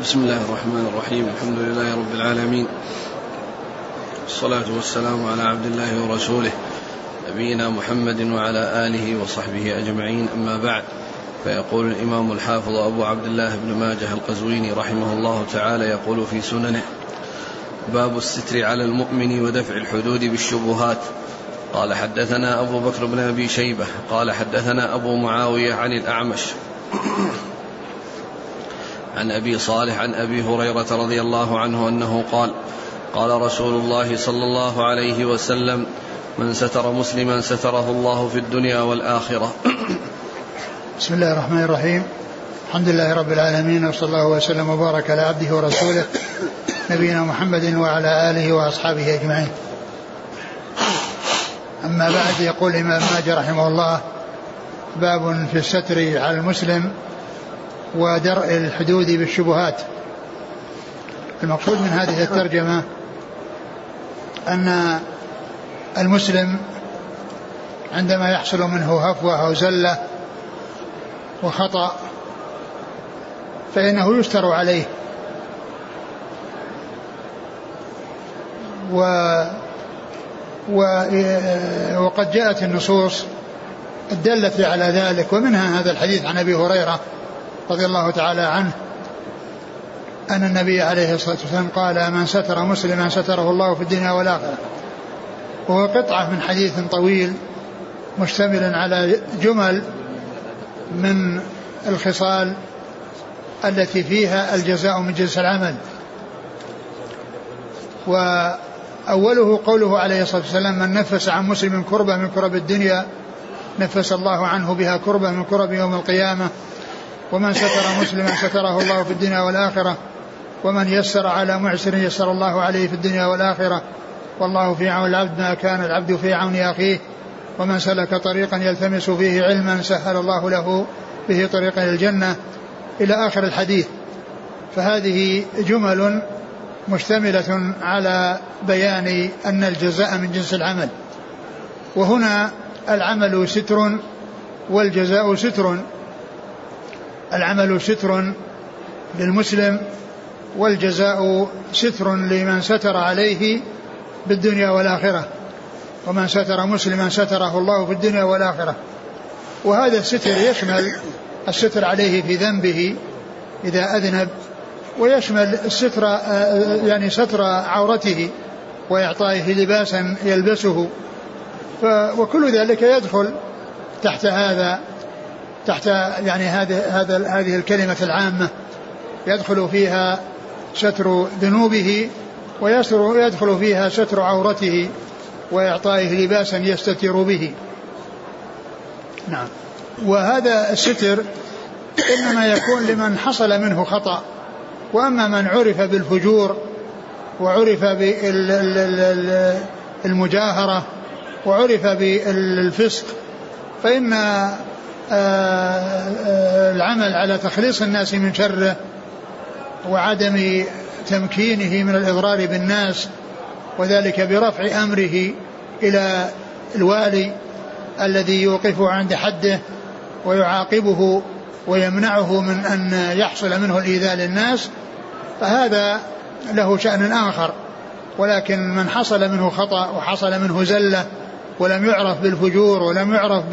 بسم الله الرحمن الرحيم. الحمد لله رب العالمين. والصلاة والسلام على عبد الله ورسوله نبينا محمد وعلى آله وصحبه أجمعين. أما بعد فيقول الإمام الحافظ أبو عبد الله بن ماجه القزويني رحمه الله تعالى يقول في سننه باب الستر على المؤمن ودفع الحدود بالشبهات. قال حدثنا أبو بكر بن أبي شيبة قال حدثنا أبو معاوية عن الأعمش. عن أبي صالح عن أبي هريرة رضي الله عنه أنه قال قال رسول الله صلى الله عليه وسلم من ستر مسلما ستره الله في الدنيا والآخرة. بسم الله الرحمن الرحيم. الحمد لله رب العالمين وصلى الله وسلم وبارك على عبده ورسوله نبينا محمد وعلى آله وأصحابه أجمعين. أما بعد يقول الإمام ماجد رحمه الله باب في الستر على المسلم ودرء الحدود بالشبهات. المقصود من هذه الترجمة أن المسلم عندما يحصل منه هفوة أو زلة وخطأ فإنه يستر عليه. و وقد جاءت النصوص الدالة على ذلك. ومنها هذا الحديث عن أبي هريرة رضي الله تعالى عنه أن النبي عليه الصلاة والسلام قال من ستر مسلما ستره الله في الدنيا والآخرة. وهو قطعة من حديث طويل مشتمل على جمل من الخصال التي فيها الجزاء من جنس العمل. وأوله قوله عليه الصلاة والسلام من نفس عن مسلم كربة من كرب الدنيا نفس الله عنه بها كربة من كرب يوم القيامة. ومن ستر مسلما ستره الله في الدنيا والآخرة ومن يسر على معسر يسر الله عليه في الدنيا والآخرة. والله في عون العبد ما كان العبد في عون أخيه ومن سلك طريقا يلتمس فيه علما سهل الله له به طريقا إلى الجنة. إلى آخر الحديث فهذه جمل مشتملة على بيان أن الجزاء من جنس العمل. وهنا العمل ستر والجزاء ستر. العمل ستر للمسلم والجزاء ستر لمن ستر عليه بالدنيا والآخرة. ومن ستر مسلما ستره الله في الدنيا والآخرة. وهذا الستر يشمل الستر عليه في ذنبه إذا أذنب ويشمل الستر يعني ستر عورته وإعطائه لباسا يلبسه. وكل ذلك يدخل تحت هذا تحت يعني هذه هذا هذه الكلمة العامة يدخل فيها ستر ذنوبه ويستر يدخل فيها ستر عورته وإعطائه لباسا يستتر به. نعم. وهذا الستر إنما يكون لمن حصل منه خطأ وأما من عرف بالفجور وعرف بالمجاهرة وعرف بالفسق فإن العمل على تخليص الناس من شره وعدم تمكينه من الإضرار بالناس وذلك برفع أمره إلى الوالي الذي يوقفه عند حده ويعاقبه ويمنعه من أن يحصل منه الإيذاء للناس فهذا له شأن آخر. ولكن من حصل منه خطأ وحصل منه زلة ولم يعرف بالفجور ولم يعرف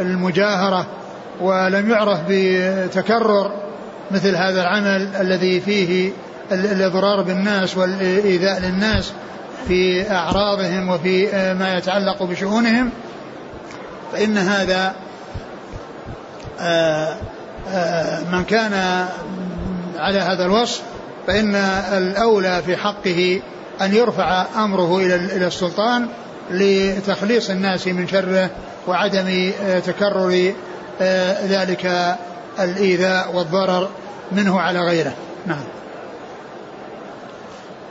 المجاهرة ولم يعرف بتكرر مثل هذا العمل الذي فيه الإضرار بالناس والإيذاء للناس في أعراضهم وفي ما يتعلق بشؤونهم فإن هذا آه، آه، من كان على هذا الوصف فإن الأولى في حقه أن يرفع أمره إلى السلطان لتخليص الناس من شره وعدم آه، تكرر آه، ذلك الإيذاء والضرر منه على غيره. نعم.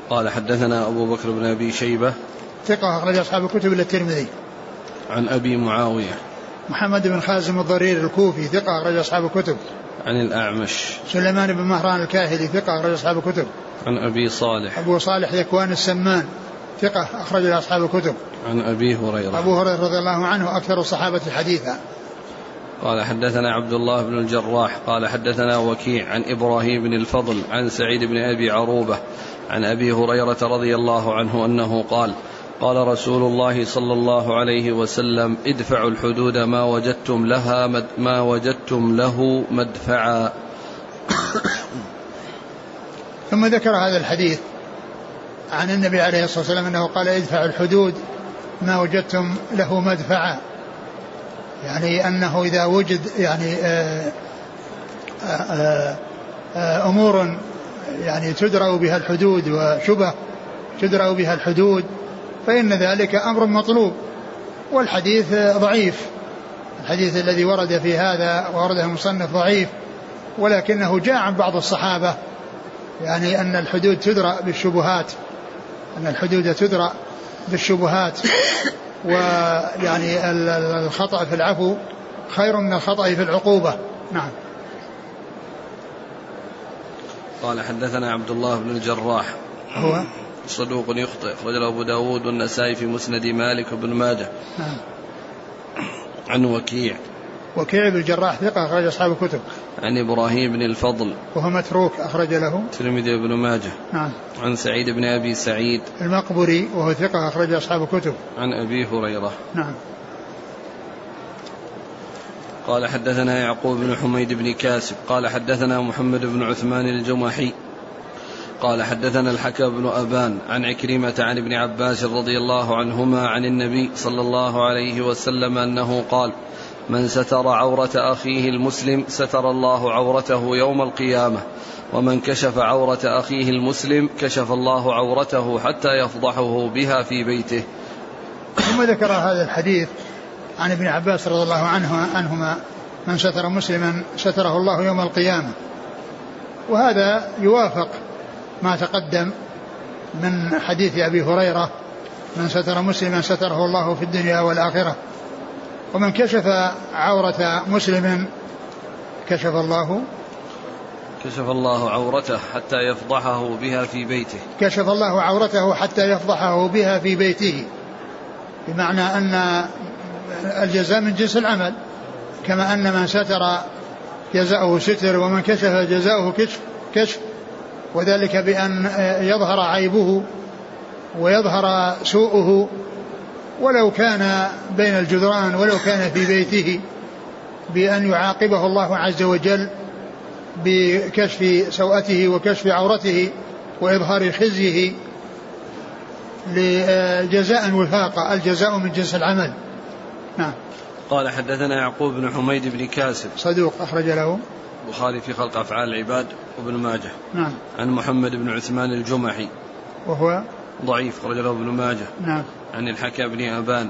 قال حدثنا أبو بكر بن أبي شيبة. ثقة أخرج أصحاب الكتب إلى الترمذي. عن أبي معاوية. محمد بن خازم الضرير الكوفي ثقة أخرج أصحاب الكتب. عن الأعمش. سليمان بن مهران الكاهلي ثقة أخرج أصحاب الكتب. عن أبي صالح. أبو صالح ذكوان السمان. ثقة أخرج أصحاب الكتب. عن أبي هريرة. أبو هريرة رضي الله عنه أكثر الصحابة حديثا. قال حدثنا عبد الله بن الجراح قال حدثنا وكيع عن إبراهيم بن الفضل عن سعيد بن أبي عروبة عن أبي هريرة رضي الله عنه أنه قال قال رسول الله صلى الله عليه وسلم ادفعوا الحدود ما وجدتم لها مد ما وجدتم له مدفعا. ثم ذكر هذا الحديث عن النبي عليه الصلاة والسلام أنه قال ادفعوا الحدود ما وجدتم له مدفعا. يعني أنه إذا وجد يعني آه، آه، آه، أمور يعني تدرأ بها الحدود وشبه تدرأ بها الحدود فإن ذلك أمر مطلوب والحديث ضعيف. الحديث الذي ورد في هذا ورده المصنف ضعيف ولكنه جاء عن بعض الصحابة يعني أن الحدود تدرأ بالشبهات. أن الحدود تدرأ بالشبهات ويعني الخطأ في العفو خير من الخطأ في العقوبة. نعم. قال حدثنا عبد الله بن الجراح. هو؟ صدوق يخطئ. أخرجه أبو داود والنسائي في مسند مالك وابن ماجه. نعم. عن وكيع. وكيع بن الجراح ثقة أخرج أصحاب الكتب. عن إبراهيم بن الفضل. وهو متروك أخرج له. تلميذ ابن ماجه. نعم. عن سعيد بن أبي سعيد. المقبري وهو ثقة أخرج أصحاب الكتب. عن أبي هريرة. نعم. قال حدثنا يعقوب بن حميد بن كاسب. قال حدثنا محمد بن عثمان الجمحي. قال حدثنا الحكم بن أبان عن عكرمة عن ابن عباس رضي الله عنهما عن النبي صلى الله عليه وسلم أنه قال من ستر عورة أخيه المسلم ستر الله عورته يوم القيامة ومن كشف عورة أخيه المسلم كشف الله عورته حتى يفضحه بها في بيته. ثم ذكر هذا الحديث عن ابن عباس رضي الله عنه عنهما من ستر مسلما ستره الله يوم القيامة. وهذا يوافق ما تقدم من حديث أبي هريرة من ستر مسلما ستره الله في الدنيا والآخرة. ومن كشف عورة مسلم كشف الله. كشف الله عورته حتى يفضحه بها في بيته. كشف الله عورته حتى يفضحه بها في بيته. بمعنى أن الجزاء من جنس العمل كما أن من ستر جزاؤه ستر ومن كشف جزاؤه كشف كشف. وذلك بأن يظهر عيبه ويظهر سوءه. ولو كان بين الجدران ولو كان في بيته بأن يعاقبه الله عز وجل بكشف سوءته وكشف عورته وإظهار خزيه لجزاء وفاقا الجزاء من جنس العمل. نعم. قال حدثنا يعقوب بن حميد بن كاسب. صدوق أخرج له. البخاري في خلق أفعال العباد وابن ماجه. نعم. عن محمد بن عثمان الجمحي. وهو؟ ضعيف خرج له ابن ماجه. نعم. عن الحكى بن أبان.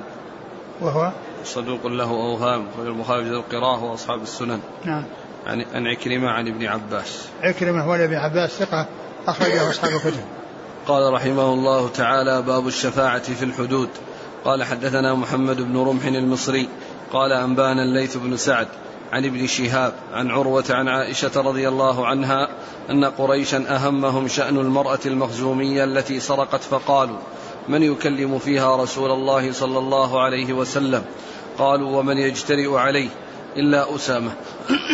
وهو؟ صدوق له أوهام خرج البخاري في القراءة وأصحاب السنن. نعم. عن عن عكرمة عن ابن عباس. عكرمة هو ابن عباس ثقة أخرجه أصحاب الكتب. قال رحمه الله تعالى باب الشفاعة في الحدود. قال حدثنا محمد بن رمح المصري. قال أنبانا الليث بن سعد عن ابن شهاب عن عروة عن عائشة رضي الله عنها أن قريشا أهمهم شأن المرأة المخزومية التي سرقت فقالوا من يكلم فيها رسول الله صلى الله عليه وسلم؟ قالوا ومن يجترئ عليه؟ إلا أسامة.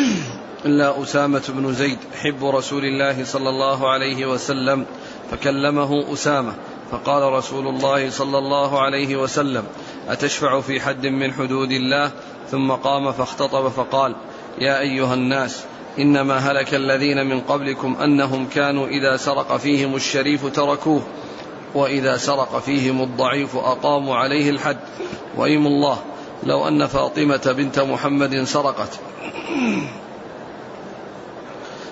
إلا أسامة بن زيد حب رسول الله صلى الله عليه وسلم. فكلمه أسامة فقال رسول الله صلى الله عليه وسلم أتشفع في حد من حدود الله؟ ثم قام فاختطب فقال يا أيها الناس إنما هلك الذين من قبلكم أنهم كانوا إذا سرق فيهم الشريف تركوه. وإذا سرق فيهم الضعيف أقاموا عليه الحد. وإيم الله لو أن فاطمة بنت محمد سرقت.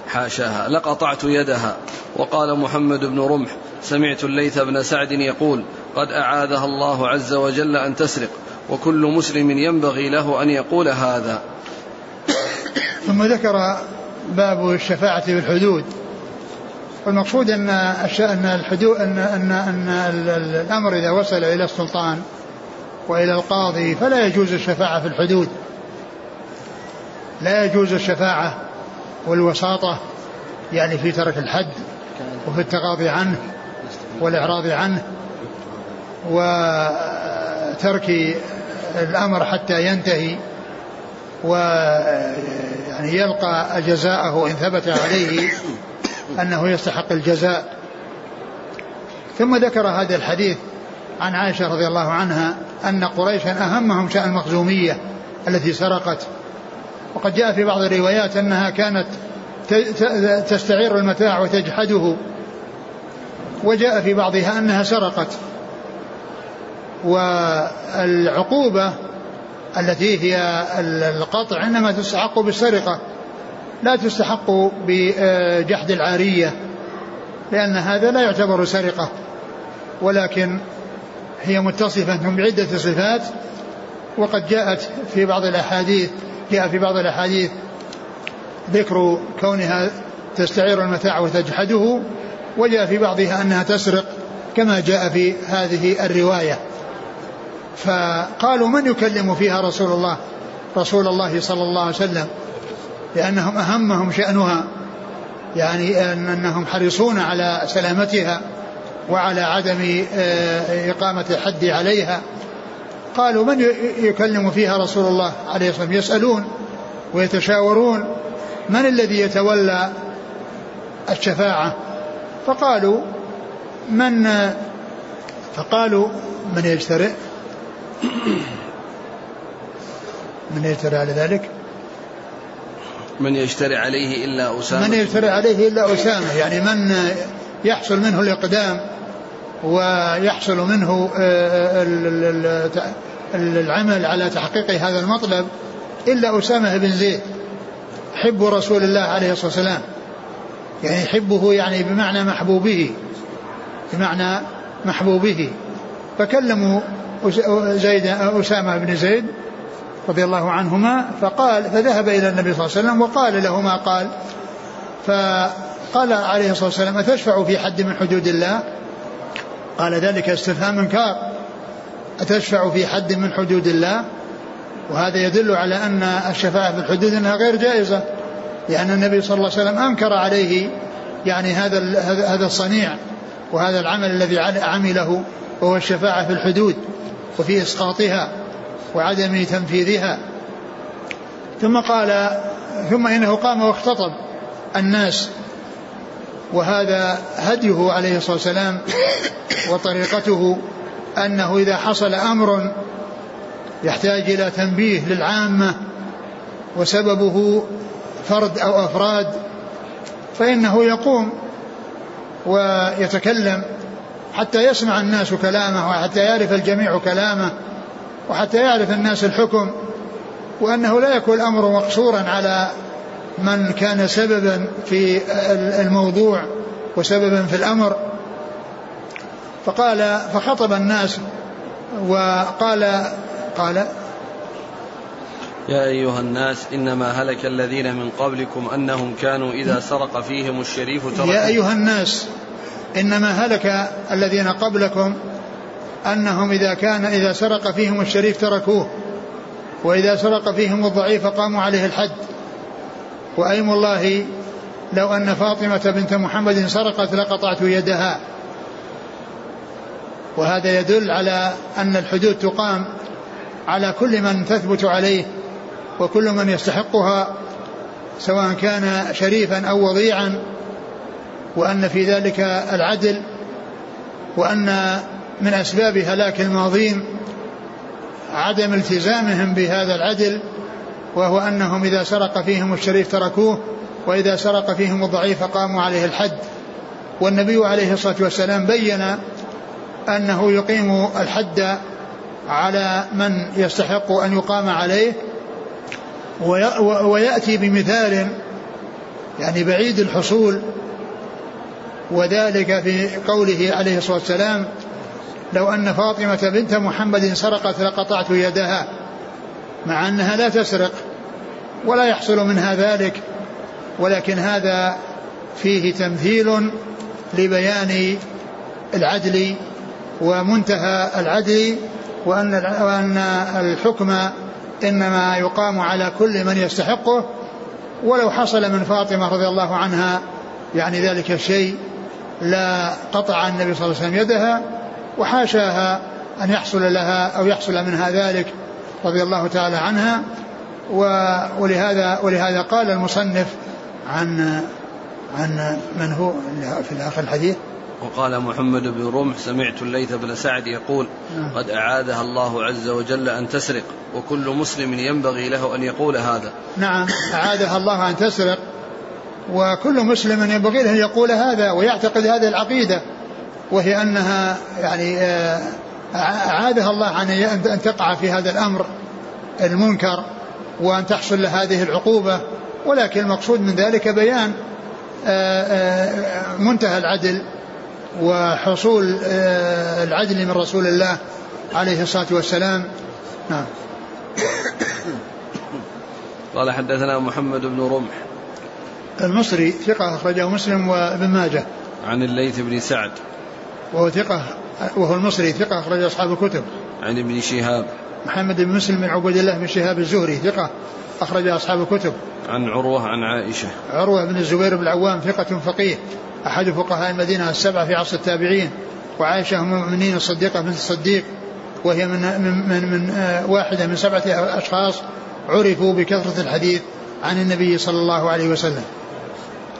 حاشاها. لقطعت يدها. وقال محمد بن رمح سمعت الليث بن سعد يقول قد أعاذها الله عز وجل أن تسرق وكل مسلم ينبغي له أن يقول هذا. ثم ذكر باب الشفاعة في الحدود والمقصود أن أن الحدود أن أن أن الأمر إذا وصل إلى السلطان وإلى القاضي فلا يجوز الشفاعة في الحدود. لا يجوز الشفاعة والوساطة يعني في ترك الحد وفي التغاضي عنه والإعراض عنه وترك الأمر حتى ينتهي و يعني يلقى جزاءه إن ثبت عليه أنه يستحق الجزاء. ثم ذكر هذا الحديث عن عائشة رضي الله عنها أن قريشا أهمهم شأن المخزومية التي سرقت. وقد جاء في بعض الروايات أنها كانت تستعير المتاع وتجحده. وجاء في بعضها أنها سرقت. والعقوبة التي هي القطع إنما تستحق بالسرقة. لا تستحق بجحد العارية لأن هذا لا يعتبر سرقة ولكن هي متصفة بعدة صفات وقد جاءت في بعض الأحاديث جاء في بعض الأحاديث ذكر كونها تستعير المتاع وتجحده وجاء في بعضها أنها تسرق كما جاء في هذه الرواية. فقالوا من يكلم فيها رسول الله؟ رسول الله صلى الله عليه وسلم. لأنهم أهمهم شأنها يعني أنهم حريصون على سلامتها وعلى عدم آه، إقامة الحد عليها. قالوا من يكلم فيها رسول الله عليه الصلاة والسلام؟ يسألون ويتشاورون من الذي يتولى الشفاعة؟ فقالوا من فقالوا من يجترئ؟ من يجترئ على ذلك؟ من يجترئ عليه إلا أسامة؟ من يجترئ عليه إلا أسامة. يعني من يحصل منه الإقدام ويحصل منه آه، العمل على تحقيق هذا المطلب إلا أسامة بن زيد حب رسول الله عليه الصلاة والسلام. يعني حبه يعني بمعنى محبوبه بمعنى محبوبه. فكلموا زيد أسامة بن زيد رضي الله عنهما فقال فذهب إلى النبي صلى الله عليه وسلم وقال له ما قال. فقال عليه الصلاة والسلام أتشفع في حد من حدود الله؟ قال ذلك استفهام إنكار. أتشفع في حد من حدود الله؟ وهذا يدل على أن الشفاعة في الحدود أنها غير جائزة لأن النبي صلى الله عليه وسلم أنكر عليه يعني هذا هذا الصنيع وهذا العمل الذي عمله وهو الشفاعة في الحدود وفي إسقاطها. وعدم تنفيذها. ثم قال ثم إنه قام واختطب الناس. وهذا هديه عليه الصلاة والسلام وطريقته أنه إذا حصل أمر يحتاج إلى تنبيه للعامة وسببه فرد أو أفراد فإنه يقوم ويتكلم حتى يسمع الناس كلامه وحتى يعرف الجميع كلامه. وحتى يعرف الناس الحكم وأنه لا يكون الأمر مقصورا على من كان سببا في الموضوع وسببا في الأمر. فقال فخطب الناس وقال قال يا أيها الناس إنما هلك الذين من قبلكم أنهم كانوا إذا سرق فيهم الشريف تركوا يا أيها الناس إنما هلك الذين قبلكم أنهم إذا كان إذا سرق فيهم الشريف تركوه وإذا سرق فيهم الضعيف قاموا عليه الحد. وأيم الله لو أن فاطمة بنت محمد سرقت لقطعت يدها. وهذا يدل على أن الحدود تقام على كل من تثبت عليه وكل من يستحقها سواء كان شريفا أو وضيعا. وأن في ذلك العدل وأن من أسباب هلاك الماضين عدم التزامهم بهذا العدل وهو أنهم إذا سرق فيهم الشريف تركوه وإذا سرق فيهم الضعيف قاموا عليه الحد. والنبي عليه الصلاة والسلام بين أنه يقيم الحد على من يستحق أن يقام عليه ويأتي بمثال يعني بعيد الحصول وذلك في قوله عليه الصلاة والسلام لو أن فاطمة بنت محمد سرقت لقطعت يدها مع أنها لا تسرق ولا يحصل منها ذلك ولكن هذا فيه تمثيل لبيان العدل ومنتهى العدل وأن وأن الحكم إنما يقام على كل من يستحقه. ولو حصل من فاطمة رضي الله عنها يعني ذلك الشيء لا قطع النبي صلى الله عليه وسلم يدها وحاشاها أن يحصل لها أو يحصل منها ذلك رضي الله تعالى عنها. ولهذا ولهذا قال المصنف عن عن من هو في آخر الحديث؟ وقال محمد بن رمح سمعت الليث بن سعد يقول نعم. قد أعادها الله عز وجل أن تسرق وكل مسلم ينبغي له أن يقول هذا. نعم أعادها الله أن تسرق وكل مسلم ينبغي له أن يقول هذا ويعتقد هذه العقيدة. وهي أنها يعني آه، أعادها الله عن أن تقع في هذا الأمر المنكر وأن تحصل له هذه العقوبة. ولكن المقصود من ذلك بيان آه، آه، منتهى العدل وحصول العدل من رسول الله عليه الصلاة والسلام. نعم. قال حدثنا محمد بن رمح. المصري ثقة أخرجه مسلم وابن ماجه. عن الليث بن سعد. وهو ثقة وهو المصري ثقة أخرج أصحاب الكتب. عن ابن شهاب. محمد بن مسلم بن عبد الله بن شهاب الزهري ثقة أخرج أصحاب الكتب. عن عروة عن عائشة. عروة بن الزبير بن العوام ثقة فقيه أحد فقهاء المدينة السبعة في عصر التابعين وعائشة أم المؤمنين الصديقة بنت الصديق وهي من من من, من آه، واحدة من سبعة أشخاص عرفوا بكثرة الحديث عن النبي صلى الله عليه وسلم.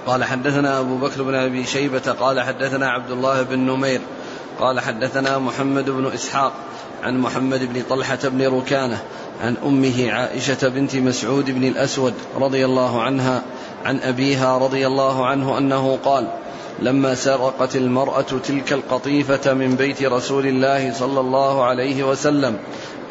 قال حدثنا أبو بكر بن أبي شيبة قال حدثنا عبد الله بن نمير قال حدثنا محمد بن إسحاق عن محمد بن طلحة بن ركانة عن أمه عائشة بنت مسعود بن الأسود رضي الله عنها عن أبيها رضي الله عنه أنه قال لما سرقت المرأة تلك القطيفة من بيت رسول الله صلى الله عليه وسلم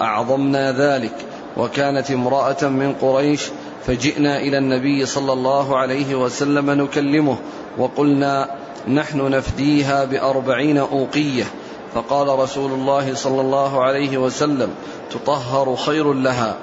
أعظمنا ذلك وكانت امرأة من قريش فجئنا إلى النبي صلى الله عليه وسلم نكلمه وقلنا نحن نفديها بأربعين أوقية. فقال رسول الله صلى الله عليه وسلم تطهر خير لها.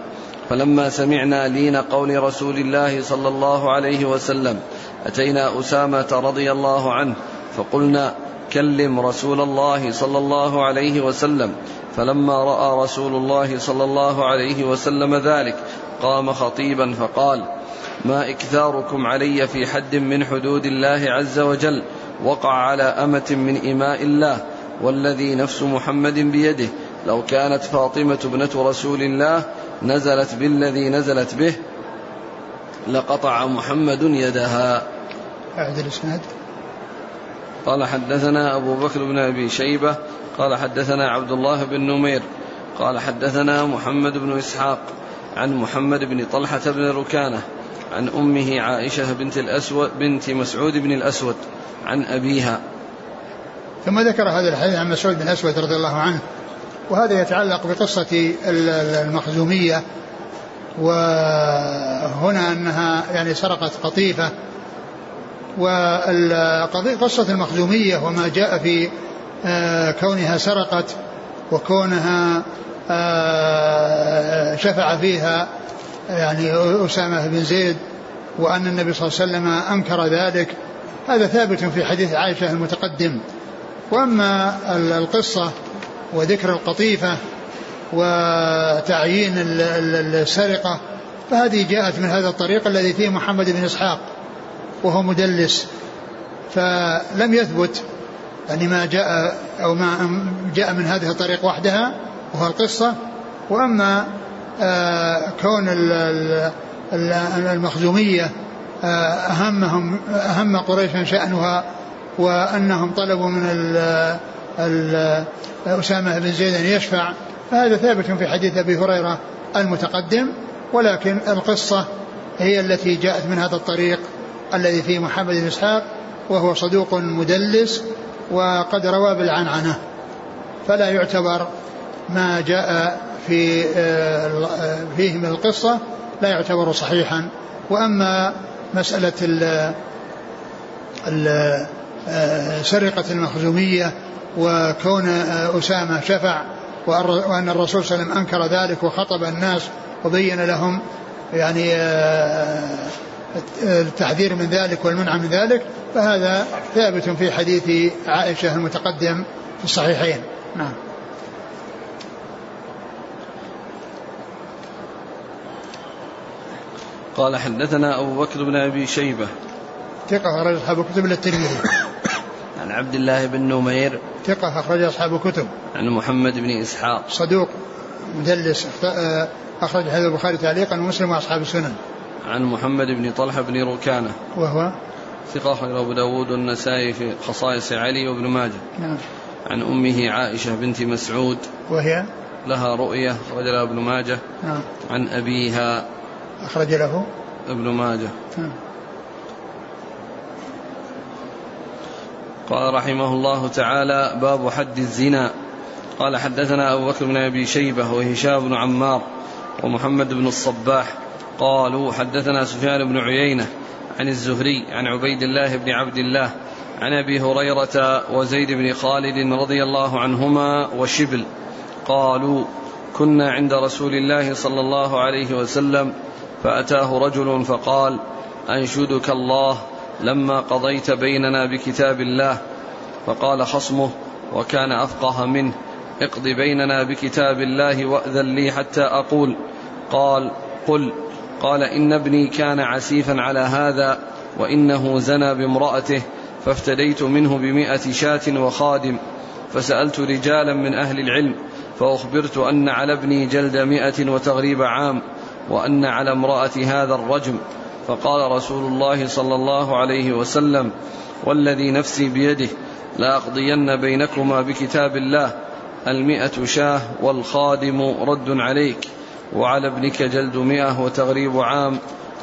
فلما سمعنا لين قول رسول الله صلى الله عليه وسلم أتينا أسامة رضي الله عنه فقلنا كلم رسول الله صلى الله عليه وسلم فلما رأى رسول الله صلى الله عليه وسلم ذلك قام خطيبا فقال ما إكثاركم علي في حد من حدود الله عز وجل وقع على أمة من إماء الله والذي نفس محمد بيده لو كانت فاطمة ابنة رسول الله نزلت بالذي نزلت به لقطع محمد يدها. أعد الإسناد. قال حدثنا أبو بكر بن أبي شيبة قال حدثنا عبد الله بن نمير قال حدثنا محمد بن إسحاق عن محمد بن طلحة بن ركانة عن أمه عائشة بنت الأسود بنت مسعود بن الأسود عن أبيها. ثم ذكر هذا الحديث عن مسعود بن الأسود رضي الله عنه وهذا يتعلق بقصة المخزومية وهنا أنها يعني سرقت قطيفة وقصة المخزومية وما جاء في كونها سرقت وكونها آه، شفع فيها يعني أسامة بن زيد وأن النبي صلى الله عليه وسلم أنكر ذلك هذا ثابت في حديث عائشة المتقدم. وأما القصة وذكر القطيفة وتعيين السرقة فهذه جاءت من هذا الطريق الذي فيه محمد بن إسحاق وهو مدلس فلم يثبت يعني ما جاء أو ما جاء من هذه الطريق وحدها وهو القصة. وأما آه، كون المخزومية آه، أهمهم أهم قريش شأنها وأنهم طلبوا من أسامة بن زيد أن يشفع فهذا ثابت في حديث أبي هريرة المتقدم. ولكن القصة هي التي جاءت من هذا الطريق الذي فيه محمد بن إسحاق وهو صدوق مدلس. وقد روى بالعنعنة. فلا يعتبر ما جاء في آه، فيه من القصة لا يعتبر صحيحا. وأما مسألة آه، سرقة المخزومية وكون آه، أسامة شفع وأن الرسول صلى الله عليه وسلم أنكر ذلك وخطب الناس وبين لهم يعني التحذير من ذلك والمنع من ذلك فهذا ثابت في حديث عائشة المتقدم في الصحيحين. نعم. قال حدثنا أبو بكر بن أبي شيبة. ثقة أخرج أصحاب الكتب إلى الترمذي. عن عبد الله بن نمير. ثقة أخرج أصحاب الكتب. عن محمد بن إسحاق. صدوق مدلس أخرج هذا البخاري تعليقا ومسلم وأصحاب السنن. عن محمد بن طلحة بن ركانة. وهو؟ ثقة أخرج أبو داود والنسائي في خصائص علي وابن ماجه. نعم. عن أمه عائشة بنت مسعود. وهي؟ لها رؤية أخرج لها ابن ماجه. نعم. عن أبيها أخرج له؟ ابن ماجه. نعم. قال رحمه الله تعالى باب حد الزنا. قال حدثنا أبو بكر بن أبي شيبة وهشام بن عمار ومحمد بن الصباح قالوا حدثنا سفيان بن عيينة عن الزهري عن عبيد الله بن عبد الله عن أبي هريرة وزيد بن خالد رضي الله عنهما وشبل قالوا كنا عند رسول الله صلى الله عليه وسلم فأتاه رجل فقال أنشدك الله لما قضيت بيننا بكتاب الله فقال خصمه وكان أفقه منه اقض بيننا بكتاب الله وأذن لي حتى أقول قال قل قال إن ابني كان عسيفا على هذا وإنه زنى بامرأته فافتديت منه بمائة شاة وخادم فسألت رجالا من أهل العلم فأخبرت أن على ابني جلد مائة وتغريب عام وأن على امرأة هذا الرجم. فقال رسول الله صلى الله عليه وسلم والذي نفسي بيده لأقضين بينكما بكتاب الله المئة شاة والخادم رد عليك. وعلى ابنك جلد مئة وتغريب عام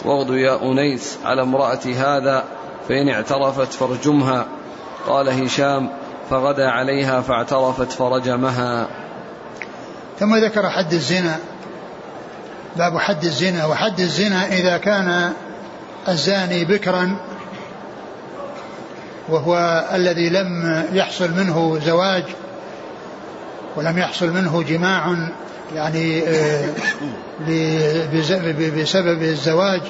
واغد يا أنيس على امرأة هذا فإن اعترفت فارجمها. قال هشام فغدا عليها فاعترفت فرجمها. ثم ذكر حد الزنا باب حد الزنا. وحد الزنا إذا كان الزاني بكرا وهو الذي لم يحصل منه زواج ولم يحصل منه جماع يعني آه، بسبب الزواج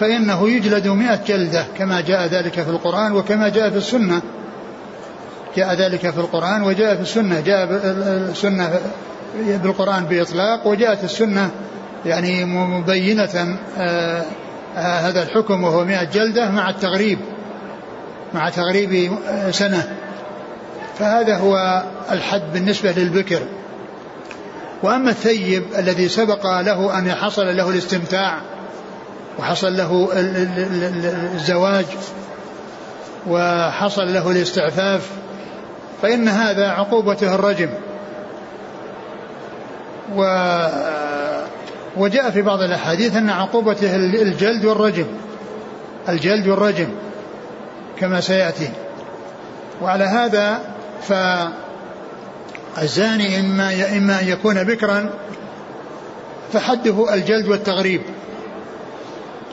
فإنه يجلد مئة جلدة كما جاء ذلك في القرآن وكما جاء في السنة. جاء ذلك في القرآن وجاء في السنة. جاء السنة بالقرآن بإطلاق وجاءت السنة يعني مبينة آه، هذا الحكم وهو مئة جلدة مع التغريب مع تغريب سنة. فهذا هو الحد بالنسبة للبكر. وأما الثيب الذي سبق له أن حصل له الاستمتاع وحصل له الزواج وحصل له الاستعفاف فإن هذا عقوبته الرجم. و وجاء في بعض الأحاديث أن عقوبته الجلد والرجم الجلد والرجم كما سيأتي. وعلى هذا فالزاني إما إما أن يكون بكرا فحده الجلد والتغريب.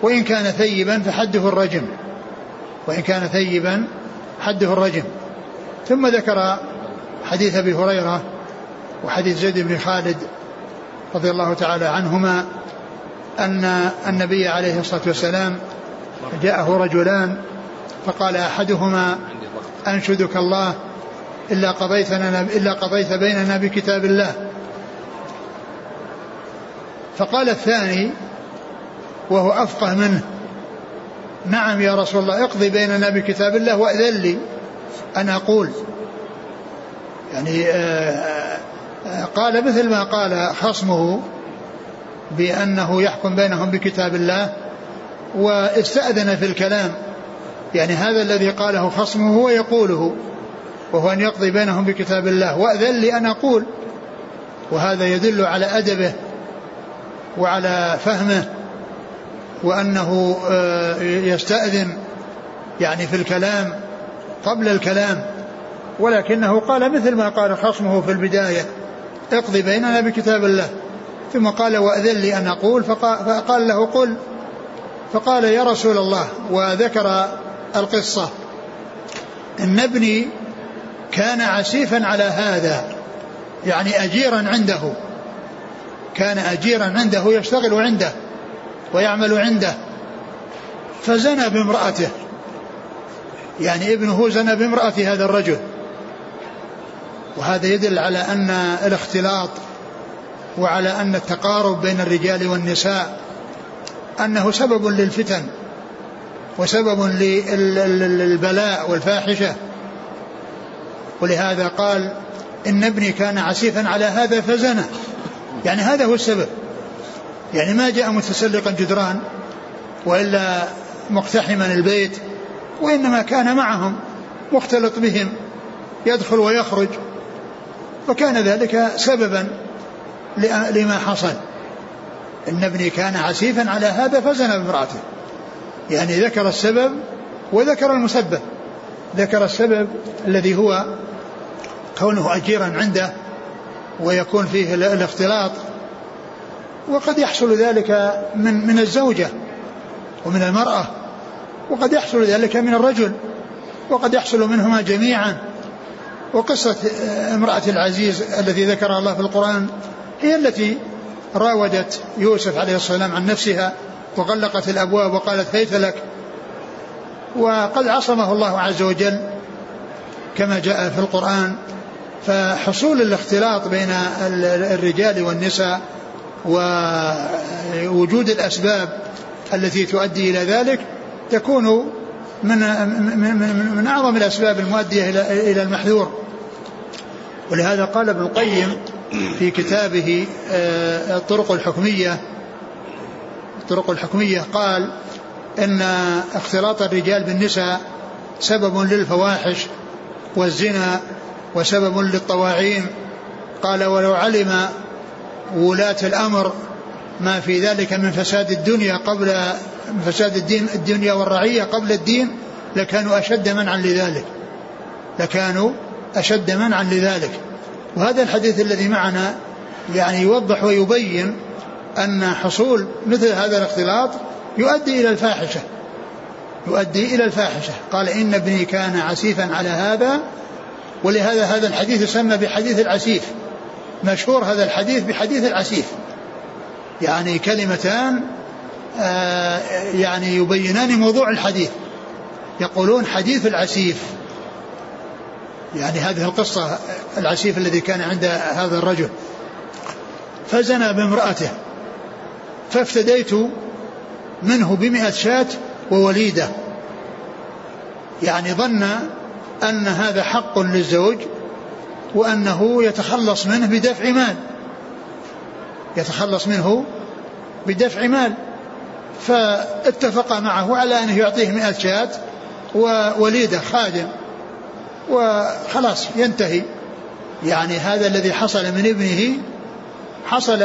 وإن كان ثيبا فحده الرجم. وإن كان ثيبا حده الرجم. ثم ذكر حديث أبي هريرة وحديث زيد بن خالد رضي الله تعالى عنهما أن النبي عليه الصلاة والسلام جاءه رجلان فقال أحدهما أنشدك الله إلا قضيتنا إلا قضيت بيننا بكتاب الله. فقال الثاني وهو أفقه منه نعم يا رسول الله اقضي بيننا بكتاب الله وأذن لي. أن أقول يعني آه، آه، قال مثل ما قال خصمه بأنه يحكم بينهم بكتاب الله واستأذن في الكلام. يعني هذا الذي قاله خصمه هو يقوله وهو أن يقضي بينهم بكتاب الله. وأذن لي أن أقول وهذا يدل على أدبه وعلى فهمه وأنه آه، يستأذن يعني في الكلام قبل الكلام ولكنه قال مثل ما قال خصمه في البداية اقضي بيننا بكتاب الله. ثم قال وأذن لي أن أقول فقال له قل. فقال يا رسول الله وذكر القصة. إن ابني كان عسيفا على هذا يعني أجيرا عنده. كان أجيرا عنده يشتغل عنده ويعمل عنده. فزنى بامرأته. يعني ابنه زنى بامرأة هذا الرجل. وهذا يدل على أن الاختلاط وعلى أن التقارب بين الرجال والنساء أنه سبب للفتن وسبب للبلاء والفاحشة. ولهذا قال إن ابني كان عسيفا على هذا فزنى. يعني هذا هو السبب. يعني ما جاء متسلقا جدران وإلا مقتحما البيت وإنما كان معهم مختلط بهم يدخل ويخرج. وكان ذلك سببا لما حصل. إن ابني كان عسيفا على هذا فزن بامرأته. يعني ذكر السبب وذكر المسبب. ذكر السبب الذي هو كونه أجيرا عنده ويكون فيه الاختلاط وقد يحصل ذلك من من الزوجة ومن المرأة وقد يحصل ذلك من الرجل وقد يحصل منهما جميعا. وقصة امرأة العزيز التي ذكرها الله في القرآن هي التي راودت يوسف عليه والسلام عن نفسها وغلقت الأبواب وقالت هيت لك وقد عصمه الله عز وجل كما جاء في القرآن. فحصول الاختلاط بين الرجال والنساء ووجود الأسباب التي تؤدي إلى ذلك تكون من من من أعظم الأسباب المؤدية إلى إلى المحذور. ولهذا قال ابن القيم في كتابه آه، الطرق الحكمية الطرق الحكمية قال إن اختلاط الرجال بالنساء سبب للفواحش والزنا وسبب للطواعين. قال ولو علم ولاة الأمر ما في ذلك من فساد الدنيا قبل فساد الدين الدنيا والرعية قبل الدين لكانوا أشد منعا لذلك. لكانوا أشد منعا لذلك. وهذا الحديث الذي معنا يعني يوضح ويبين أن حصول مثل هذا الاختلاط يؤدي إلى الفاحشة. يؤدي إلى الفاحشة. قال إن ابني كان عسيفا على هذا ولهذا هذا الحديث يسمى بحديث العسيف. مشهور هذا الحديث بحديث العسيف. يعني كلمتان آه، يعني يبينان موضوع الحديث. يقولون حديث العسيف. يعني هذه القصة العسيف الذي كان عند هذا الرجل. فزنى بامرأته. فافتديت منه بمئة شاة ووليدة. يعني ظن أن هذا حق للزوج وأنه يتخلص منه بدفع مال. يتخلص منه بدفع مال. فاتفق معه على أنه يعطيه مئة شاة ووليدة خادم. وخلاص ينتهي. يعني هذا الذي حصل من ابنه حصل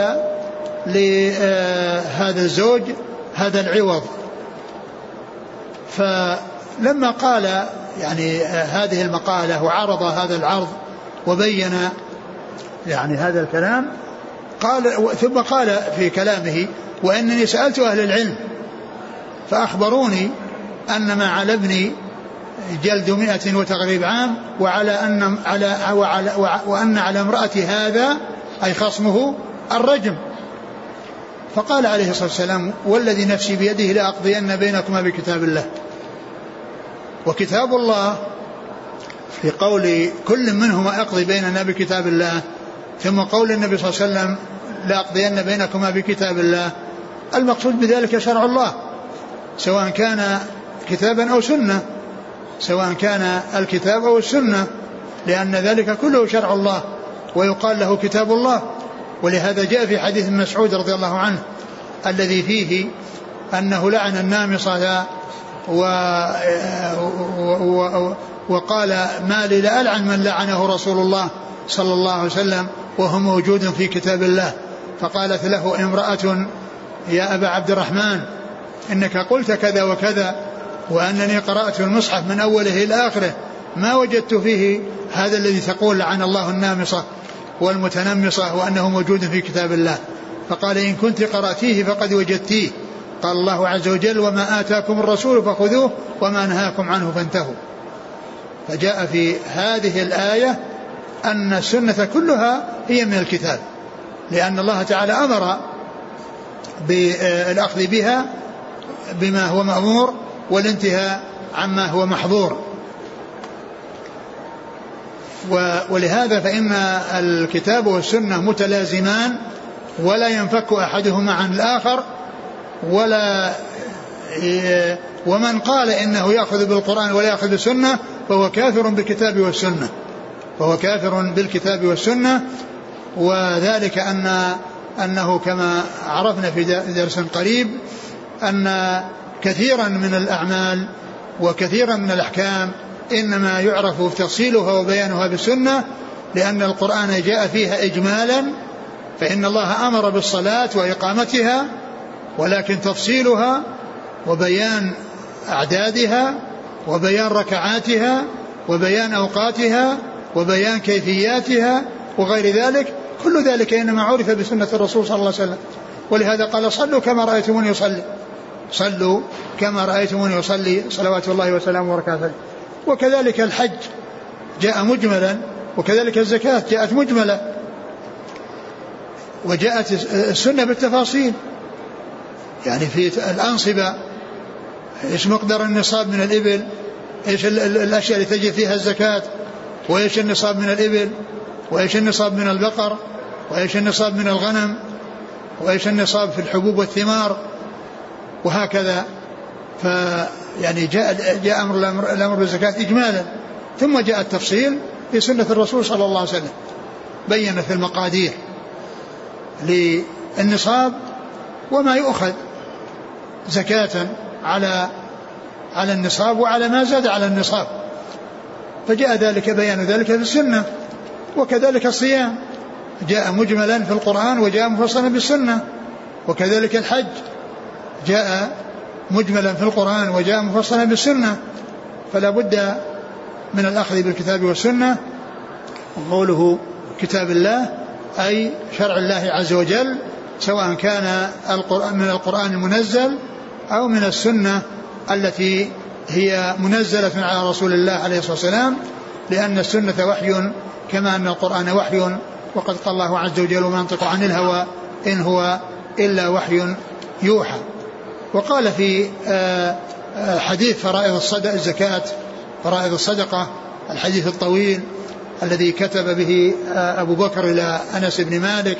لهذا الزوج هذا العوض. فلما قال يعني هذه المقالة وعرض هذا العرض وبين يعني هذا الكلام قال ثم قال في كلامه وإنني سألت أهل العلم فأخبروني أن ما على ابني جلد مئة وتغريب عام وعلى أن على وعلى وأن على امرأة هذا أي خصمه الرجم. فقال عليه الصلاة والسلام والذي نفسي بيده لأقضين بينكما بكتاب الله. وكتاب الله في قول كل منهما اقضي بيننا بكتاب الله ثم قول النبي صلى الله عليه وسلم لأقضين بينكما بكتاب الله. المقصود بذلك شرع الله سواء كان كتابا أو سنة سواء كان الكتاب أو السنة لأن ذلك كله شرع الله ويقال له كتاب الله. ولهذا جاء في حديث مسعود رضي الله عنه الذي فيه أنه لعن النامصة و... وقال ما لي لألعن من لعنه رسول الله صلى الله عليه وسلم وهو موجود في كتاب الله. فقالت له امرأة يا أبا عبد الرحمن إنك قلت كذا وكذا وأنني قرأت المصحف من أوله إلى آخره. ما وجدت فيه هذا الذي تقول لعن الله النامصة والمتنمصة وأنه موجود في كتاب الله. فقال إن كنت قرأتيه فقد وجدتيه. قال الله عز وجل وما آتاكم الرسول فخذوه وما نهاكم عنه فانتهوا. فجاء في هذه الآية أن السنة كلها هي من الكتاب لأن الله تعالى أمر بالأخذ بها بما هو مأمور والانتهاء عما هو محظور. ولهذا فإن الكتاب والسنة متلازمان ولا ينفك أحدهما عن الآخر ولا ومن قال إنه يأخذ بالقرآن ولا يأخذ بالسنة فهو كافر بالكتاب والسنة. فهو كافر بالكتاب والسنة وذلك أن أنه كما عرفنا في درس قريب أن كثيرا من الأعمال وكثيرا من الأحكام إنما يعرف تفصيلها وبيانها بالسنة لأن القرآن جاء فيها إجمالا فإن الله أمر بالصلاة وإقامتها ولكن تفصيلها وبيان أعدادها وبيان ركعاتها وبيان أوقاتها وبيان كيفياتها وغير ذلك كل ذلك إنما عرف بسنة الرسول صلى الله عليه وسلم. ولهذا قال صلوا كما رأيتموني يصلي صلوا كما رأيتموني يصلي صلوات الله وسلامه وبركاته وكذلك الحج جاء مجملا وكذلك الزكاة جاءت مجملة وجاءت السنة بالتفاصيل. يعني في الأنصبة إيش مقدار النصاب من الإبل؟ إيش الأشياء اللي تجد فيها الزكاة؟ وإيش النصاب من الإبل؟ وإيش النصاب من البقر؟ وإيش النصاب من الغنم؟ وإيش النصاب في الحبوب والثمار؟ وهكذا. ف يعني جاء جاء أمر الامر بالزكاة اجمالا. ثم جاء التفصيل في سنة الرسول صلى الله عليه وسلم. بينت المقادير للنصاب وما يؤخذ. زكاة على على النصاب وعلى ما زاد على النصاب. فجاء ذلك بيان ذلك في السنة وكذلك الصيام. جاء مجملا في القرآن وجاء مفصلا بالسنة وكذلك الحج. جاء مجملا في القرآن وجاء مفصلا بالسنة. فلا بد من الأخذ بالكتاب والسنة. وقوله كتاب الله أي شرع الله عز وجل سواء كان من القرآن المنزل أو من السنة التي هي منزلة على رسول الله عليه الصلاة والسلام لأن السنة وحي كما أن القرآن وحي وقد قال الله عز وجل وما ينطق عن الهوى إن هو إلا وحي يوحى وقال في آه، آه، حديث فرائض الصدقة الزكاة فرائض الصدقة الحديث الطويل الذي كتب به آه، أبو بكر إلى أنس بن مالك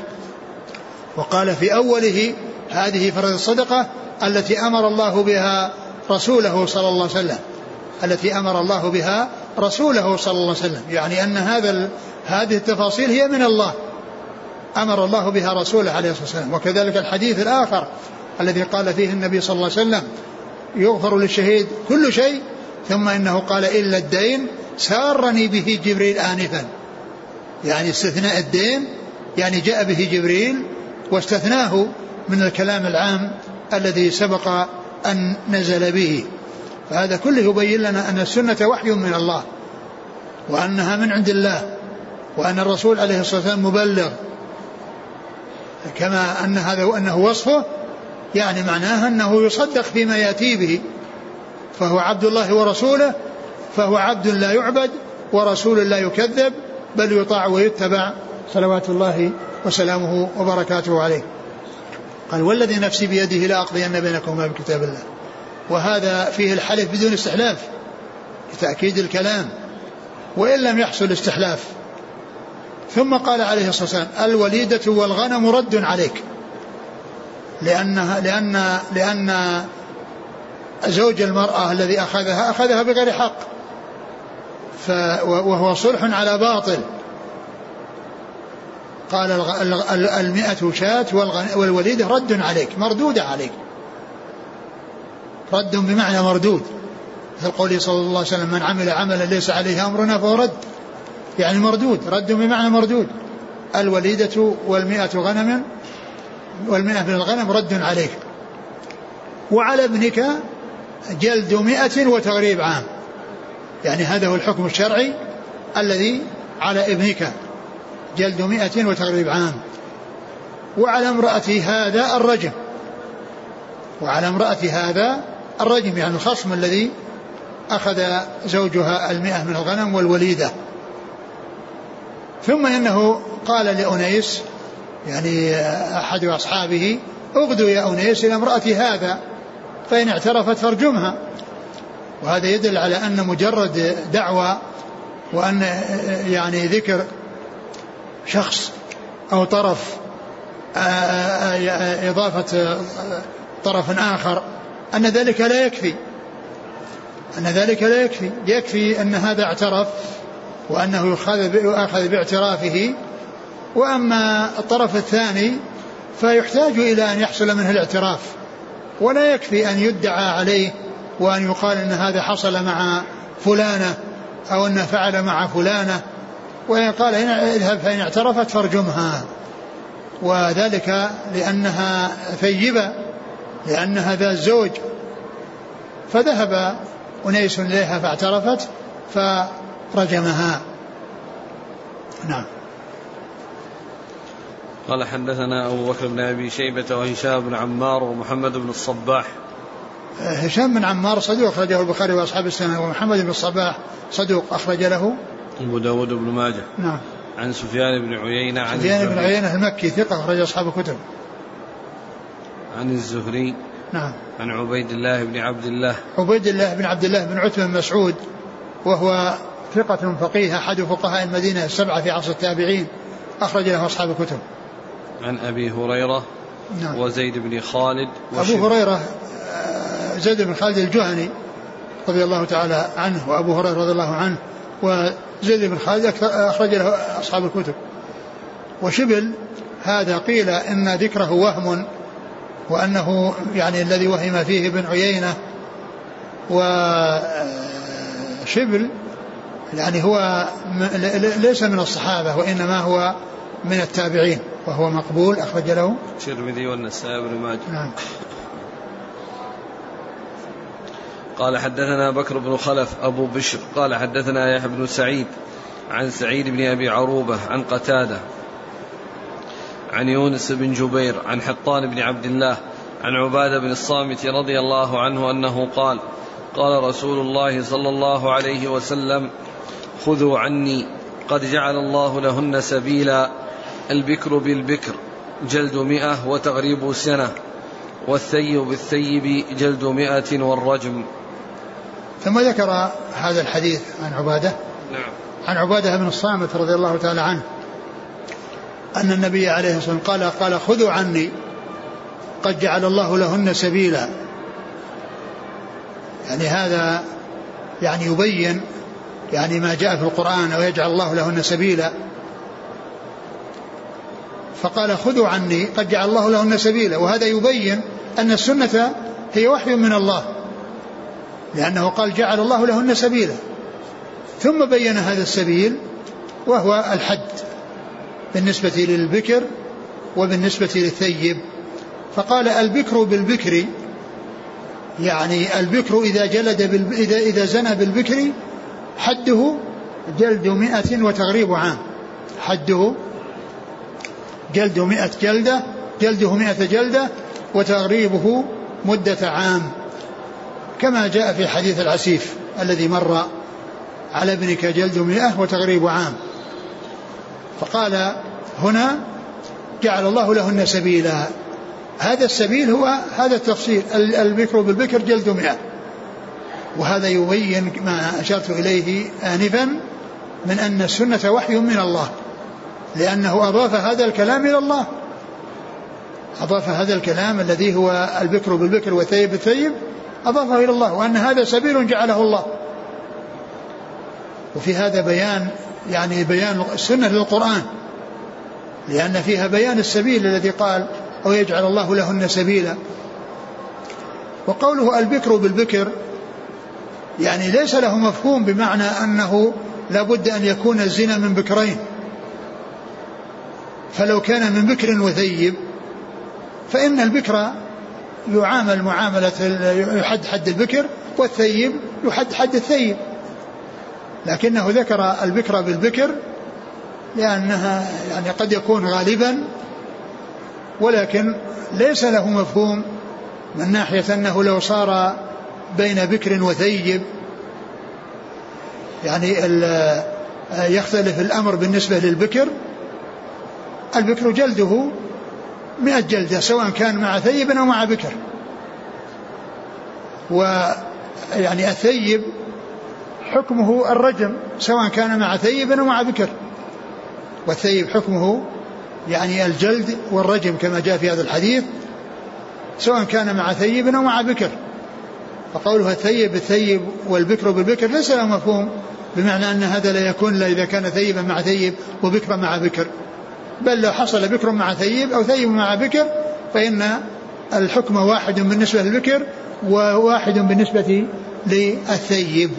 وقال في أوله هذه فرائض الصدقة التي أمر الله بها رسوله صلى الله عليه وسلم. التي أمر الله بها رسوله صلى الله عليه وسلم. يعني أن هذا هذه التفاصيل هي من الله. أمر الله بها رسوله عليه الصلاة والسلام. وكذلك الحديث الآخر الذي قال فيه النبي صلى الله عليه وسلم يغفر للشهيد كل شيء ثم إنه قال إلا الدين سارني به جبريل آنفا. يعني استثناء الدين يعني جاء به جبريل واستثناه من الكلام العام الذي سبق أن نزل به. فهذا كله يبين لنا أن السنة وحي من الله وأنها من عند الله وأن الرسول عليه الصلاة والسلام مبلغ. كما أن هذا أنه وصفه يعني معناه أنه يصدق فيما يأتي به. فهو عبد الله ورسوله فهو عبد لا يعبد ورسول لا يكذب بل يطاع ويتبع صلوات الله وسلامه وبركاته عليه. قال والذي نفسي بيده لأقضين بينكما بكتاب الله. وهذا فيه الحلف بدون استحلاف لتأكيد الكلام وإن لم يحصل استحلاف. ثم قال عليه الصلاة والسلام الوليدة والغنم رد عليك. لأنها لأن لأن زوج المرأة الذي أخذها أخذها بغير حق. وهو صلح على باطل. قال المئة شاة والوليدة رد عليك مردودة عليك. رد بمعنى مردود. مثل قوله صلى الله عليه وسلم من عمل عملا ليس عليه أمرنا فهو رد. يعني مردود رد بمعنى مردود. الوليدة والمئة غنم والمئة من الغنم رد عليك. وعلى ابنك جلد مئة وتغريب عام. يعني هذا هو الحكم الشرعي الذي على ابنك. جلد مئة وتغريب عام. وعلى امرأة هذا الرجم. وعلى امرأة هذا الرجم يعني الخصم الذي أخذ زوجها المئة من الغنم والوليدة. ثم إنه قال لأنيس يعني أحد أصحابه أغدو يا أنيس إلى امرأة هذا فإن اعترفت فارجمها. وهذا يدل على أن مجرد دعوة وأن يعني ذكر شخص أو طرف إضافة طرف آخر أن ذلك لا يكفي. أن ذلك لا يكفي. يكفي أن هذا اعترف وأنه يؤخذ باعترافه. وأما الطرف الثاني فيحتاج إلى أن يحصل منه الاعتراف. ولا يكفي أن يدعى عليه وأن يقال أن هذا حصل مع فلانة أو أنه فعل مع فلانة. وإن قال اذهب فإن اعترفت فارجمها. وذلك لأنها ثيبة لأنها ذا الزوج. فذهب أنيس إليها فاعترفت فرجمها. نعم. قال حدثنا أبو بكر بن أبي شيبة وهشام بن عمار ومحمد بن الصباح. هشام بن عمار صدوق أخرجه البخاري وأصحاب السنة ومحمد بن الصباح صدوق أخرج له. أبو داود بن ماجه. نعم. عن سفيان بن عيينة عن سفيان بن عيينة المكي ثقة أخرج أصحاب الكتب. عن الزهري. نعم. عن عبيد الله بن عبد الله. عبيد الله بن عبد الله بن عتبة بن مسعود وهو ثقة فقيه أحد فقهاء المدينة السبعة في عصر التابعين أخرج له أصحاب الكتب. عن أبي هريرة نعم. وزيد بن خالد أبو هريرة آه، زيد بن خالد الجهني رضي الله تعالى عنه وأبو هريرة رضي الله عنه وزيد بن خالد أخرج له أصحاب الكتب. وشبل هذا قيل إن ذكره وهم وأنه يعني الذي وهم فيه ابن عيينة. وشبل يعني هو ليس من الصحابة وإنما هو من التابعين وهو مقبول أخرج له. الترمذي والنسائي بن ماجه. نعم. قال حدثنا بكر بن خلف أبو بشر. قال حدثنا يحيى بن سعيد عن سعيد بن أبي عروبة عن قتادة عن يونس بن جبير عن حطان بن عبد الله عن عبادة بن الصامت رضي الله عنه أنه قال قال رسول الله صلى الله عليه وسلم خذوا عني قد جعل الله لهن سبيلا البكر بالبكر جلد مئة وتغريب سنة والثيب بالثيب جلد مئة والرجم. ثم ذكر هذا الحديث عن عبادة. نعم. عن عبادة بن الصامت رضي الله تعالى عنه. أن النبي عليه الصلاة والسلام قال قال خذوا عني قد جعل الله لهن سبيلا. يعني هذا يعني يبين يعني ما جاء في القرآن أو يجعل الله لهن سبيلا. فقال خذوا عني قد جعل الله لهن سبيلا. وهذا يبين أن السنة هي وحي من الله. لأنه قال جعل الله لهن سبيلا. ثم بين هذا السبيل وهو الحد بالنسبة للبكر وبالنسبة للثيب. فقال البكر بالبكر يعني البكر إذا جلد إذا إذا زنى بالبكر حده جلد مئة وتغريب عام. حده جلد مئة جلدة جلده مئة جلدة وتغريبه مدة عام. كما جاء في حديث العسيف الذي مر على ابنك جلد مئة وتغريب عام. فقال هنا جعل الله لهن سبيلا. هذا السبيل هو هذا التفصيل البكر بالبكر جلد مئة. وهذا يبين ما أشرت إليه آنفا من أن السنة وحي من الله لأنه أضاف هذا الكلام إلى الله. أضاف هذا الكلام الذي هو البكر بالبكر والثيب بالثيب أضافه إلى الله وأن هذا سبيل جعله الله. وفي هذا بيان يعني بيان السنة للقرآن لأن فيها بيان السبيل الذي قال أو يجعل الله لهن سبيلا وقوله البكر بالبكر يعني ليس له مفهوم بمعنى أنه لابد أن يكون الزنا من بكرين. فلو كان من بكر وثيب فإن البكر يعامل معاملة يحد حد البكر والثيب يحد حد الثيب. لكنه ذكر البكر بالبكر لأنها يعني قد يكون غالبا ولكن ليس له مفهوم من ناحية أنه لو صار بين بكر وثيب. يعني يختلف الأمر بالنسبة للبكر. البكر جلده مئة جلدة سواء كان مع ثيب أو مع بكر. ويعني الثيب حكمه الرجم سواء كان مع ثيب أو مع بكر. والثيب حكمه يعني الجلد والرجم كما جاء في هذا الحديث سواء كان مع ثيب أو مع بكر. فقولها الثيب بالثيب والبكر بالبكر ليس له مفهوم بمعنى أن هذا لا يكون إلا إذا كان ثيبا مع ثيب وبكرا مع بكر. بل لو حصل بكر مع ثيب أو ثيب مع بكر فإن الحكم واحد بالنسبة للبكر وواحد بالنسبة للثيب.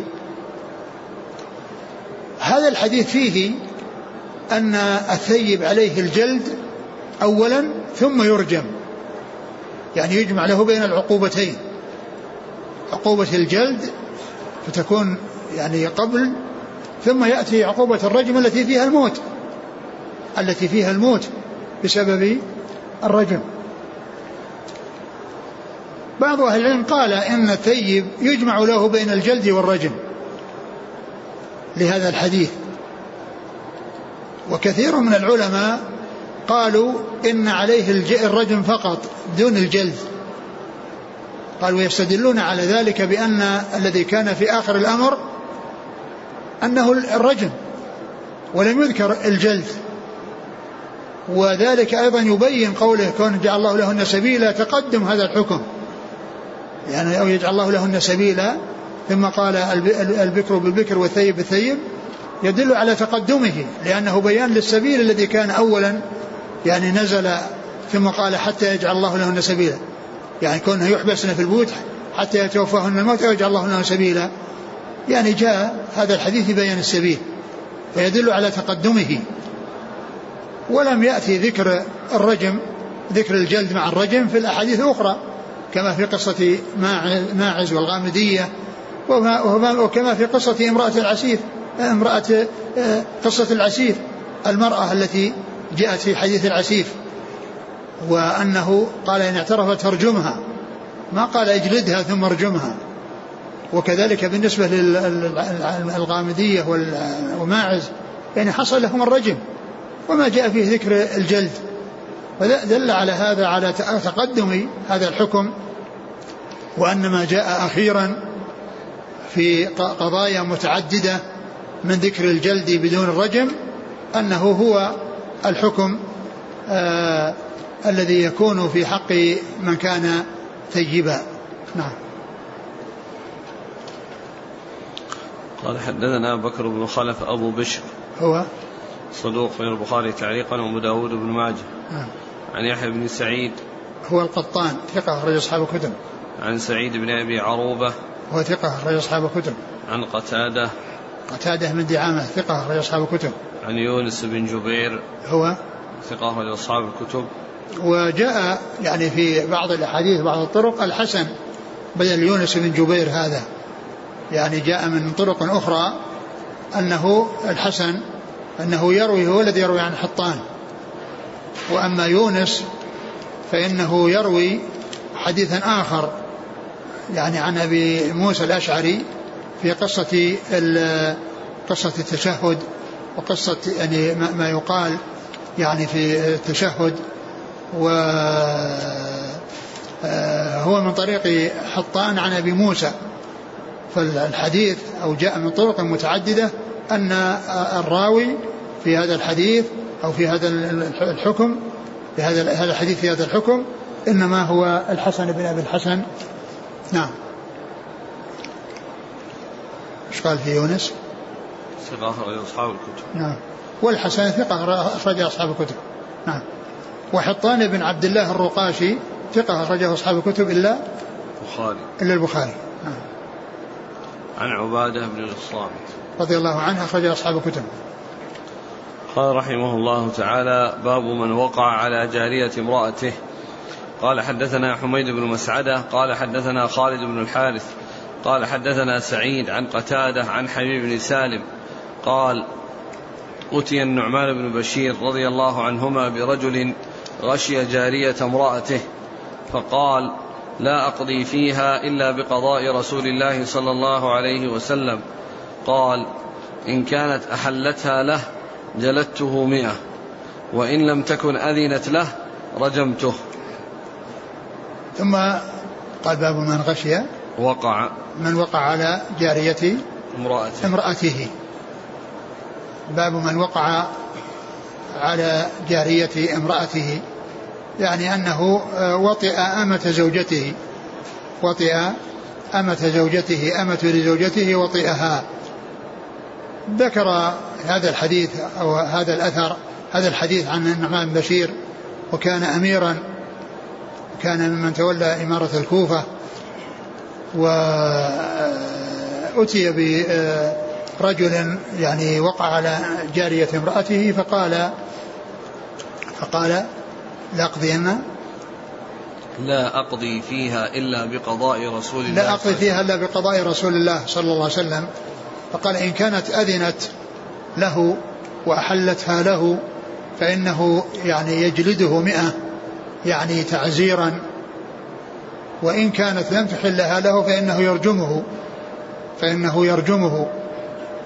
هذا الحديث فيه أن الثيب عليه الجلد أولا ثم يرجم يعني يجمع له بين العقوبتين عقوبة الجلد فتكون يعني قبل ثم يأتي عقوبة الرجم التي فيها الموت. التي فيها الموت بسبب الرجم بعض أهل العلم قال إن الثيب يجمع له بين الجلد والرجم لهذا الحديث. وكثير من العلماء قالوا إن عليه الرجم فقط دون الجلد. قالوا يستدلون على ذلك بأن الذي كان في آخر الأمر أنه الرجم ولم يذكر الجلد. وذلك أيضا يبين قوله كون جعل الله لهن سبيلا تقدم هذا الحكم. يعني أو يجعل الله لهن سبيلا ثم قال البكر بالبكر والثيب بالثيب يدل على تقدمه لأنه بيان للسبيل الذي كان أولا يعني نزل ثم قال حتى يجعل الله لهن سبيلا. يعني كونه يحبسن في البيوت حتى يتوفاهن الموت ويجعل الله لهن سبيلا. يعني جاء هذا الحديث بيان السبيل فيدل على تقدمه. ولم يأتي ذكر الرجم ذكر الجلد مع الرجم في الأحاديث الأخرى كما في قصة ماعز والغامدية وكما في قصة امرأة العسير امرأة قصة العسير المرأة التي جاءت في حديث العسيف وأنه قال إن اعترفت فارجمها ما قال اجلدها ثم ارجمها. وكذلك بالنسبة للغامدية وماعز يعني حصل لهم الرجم. وما جاء فيه ذكر الجلد. فدل على هذا على تقدم هذا الحكم وأن ما جاء أخيرا في قضايا متعددة من ذكر الجلد بدون الرجم أنه هو الحكم آه الذي يكون في حق من كان ثيبا نعم. قال حدثنا بكر بن خلف أبو بشر. هو؟ صدوق من البخاري تعليقا وأبو داود بن ماجه. نعم. عن يحيى بن سعيد. هو القطان ثقة أخرج أصحاب الكتب. عن سعيد بن أبي عروبة. هو ثقة أخرج أصحاب الكتب. عن قتادة. قتادة من دعامة ثقة أخرج أصحاب الكتب. عن يونس بن جبير. هو؟ ثقة أخرج أصحاب الكتب. وجاء يعني في بعض الأحاديث بعض الطرق الحسن بدل يونس بن جبير هذا. يعني جاء من طرق أخرى أنه الحسن أنه يروي هو الذي يروي عن حطان. وأما يونس فإنه يروي حديثا آخر يعني عن أبي موسى الأشعري في قصة قصة التشهد وقصة يعني ما يقال يعني في التشهد. و آه، هو من طريق حطان عن أبي موسى. فالحديث أو جاء من طرق متعددة أن الراوي في هذا الحديث أو في هذا الحكم في هذا هذا الحديث في هذا الحكم إنما هو الحسن بن أبي الحسن. نعم. إيش قال في يونس؟ ثقة أخرج أصحاب الكتب نعم. والحسن ثقة أخرج أصحاب الكتب. نعم. وحطان بن عبد الله الرقاشي ثقة أخرجه أصحاب الكتب إلا البخاري. إلا البخاري. نعم. عن عبادة بن الصامت. رضي الله عنه أخرج أصحاب الكتب. قال رحمه الله تعالى باب من وقع على جارية امرأته. قال حدثنا حميد بن مسعدة. قال حدثنا خالد بن الحارث. قال حدثنا سعيد عن قتادة عن حبيب بن سالم. قال أتي النعمان بن بشير رضي الله عنهما برجل غشي جارية امرأته. فقال لا أقضي فيها إلا بقضاء رسول الله صلى الله عليه وسلم. قال إن كانت أحلتها له جلدته مئة وإن لم تكن أذنت له رجمته. ثم قال باب من غشي. وقع. من وقع على جارية امرأته, امرأته. باب من وقع على جارية امرأته. يعني أنه آه، وطئ أمة زوجته وطئ أمة زوجته أمة لزوجته وطئها. ذكر هذا الحديث أو هذا الأثر هذا الحديث عن النعمان بشير وكان أميرا كان ممن تولى إمارة الكوفة وأتي برجل يعني وقع على جارية امرأته فقال فقال لأقضين لا أقضي فيها إلا بقضاء رسول الله. لا أقضي فيها إلا بقضاء رسول الله صلى الله عليه وسلم. فقال إن كانت أذنت له وأحلتها له فإنه يعني يجلده مئة يعني تعزيرا. وإن كانت لم تحلها له فإنه يرجمه فإنه يرجمه.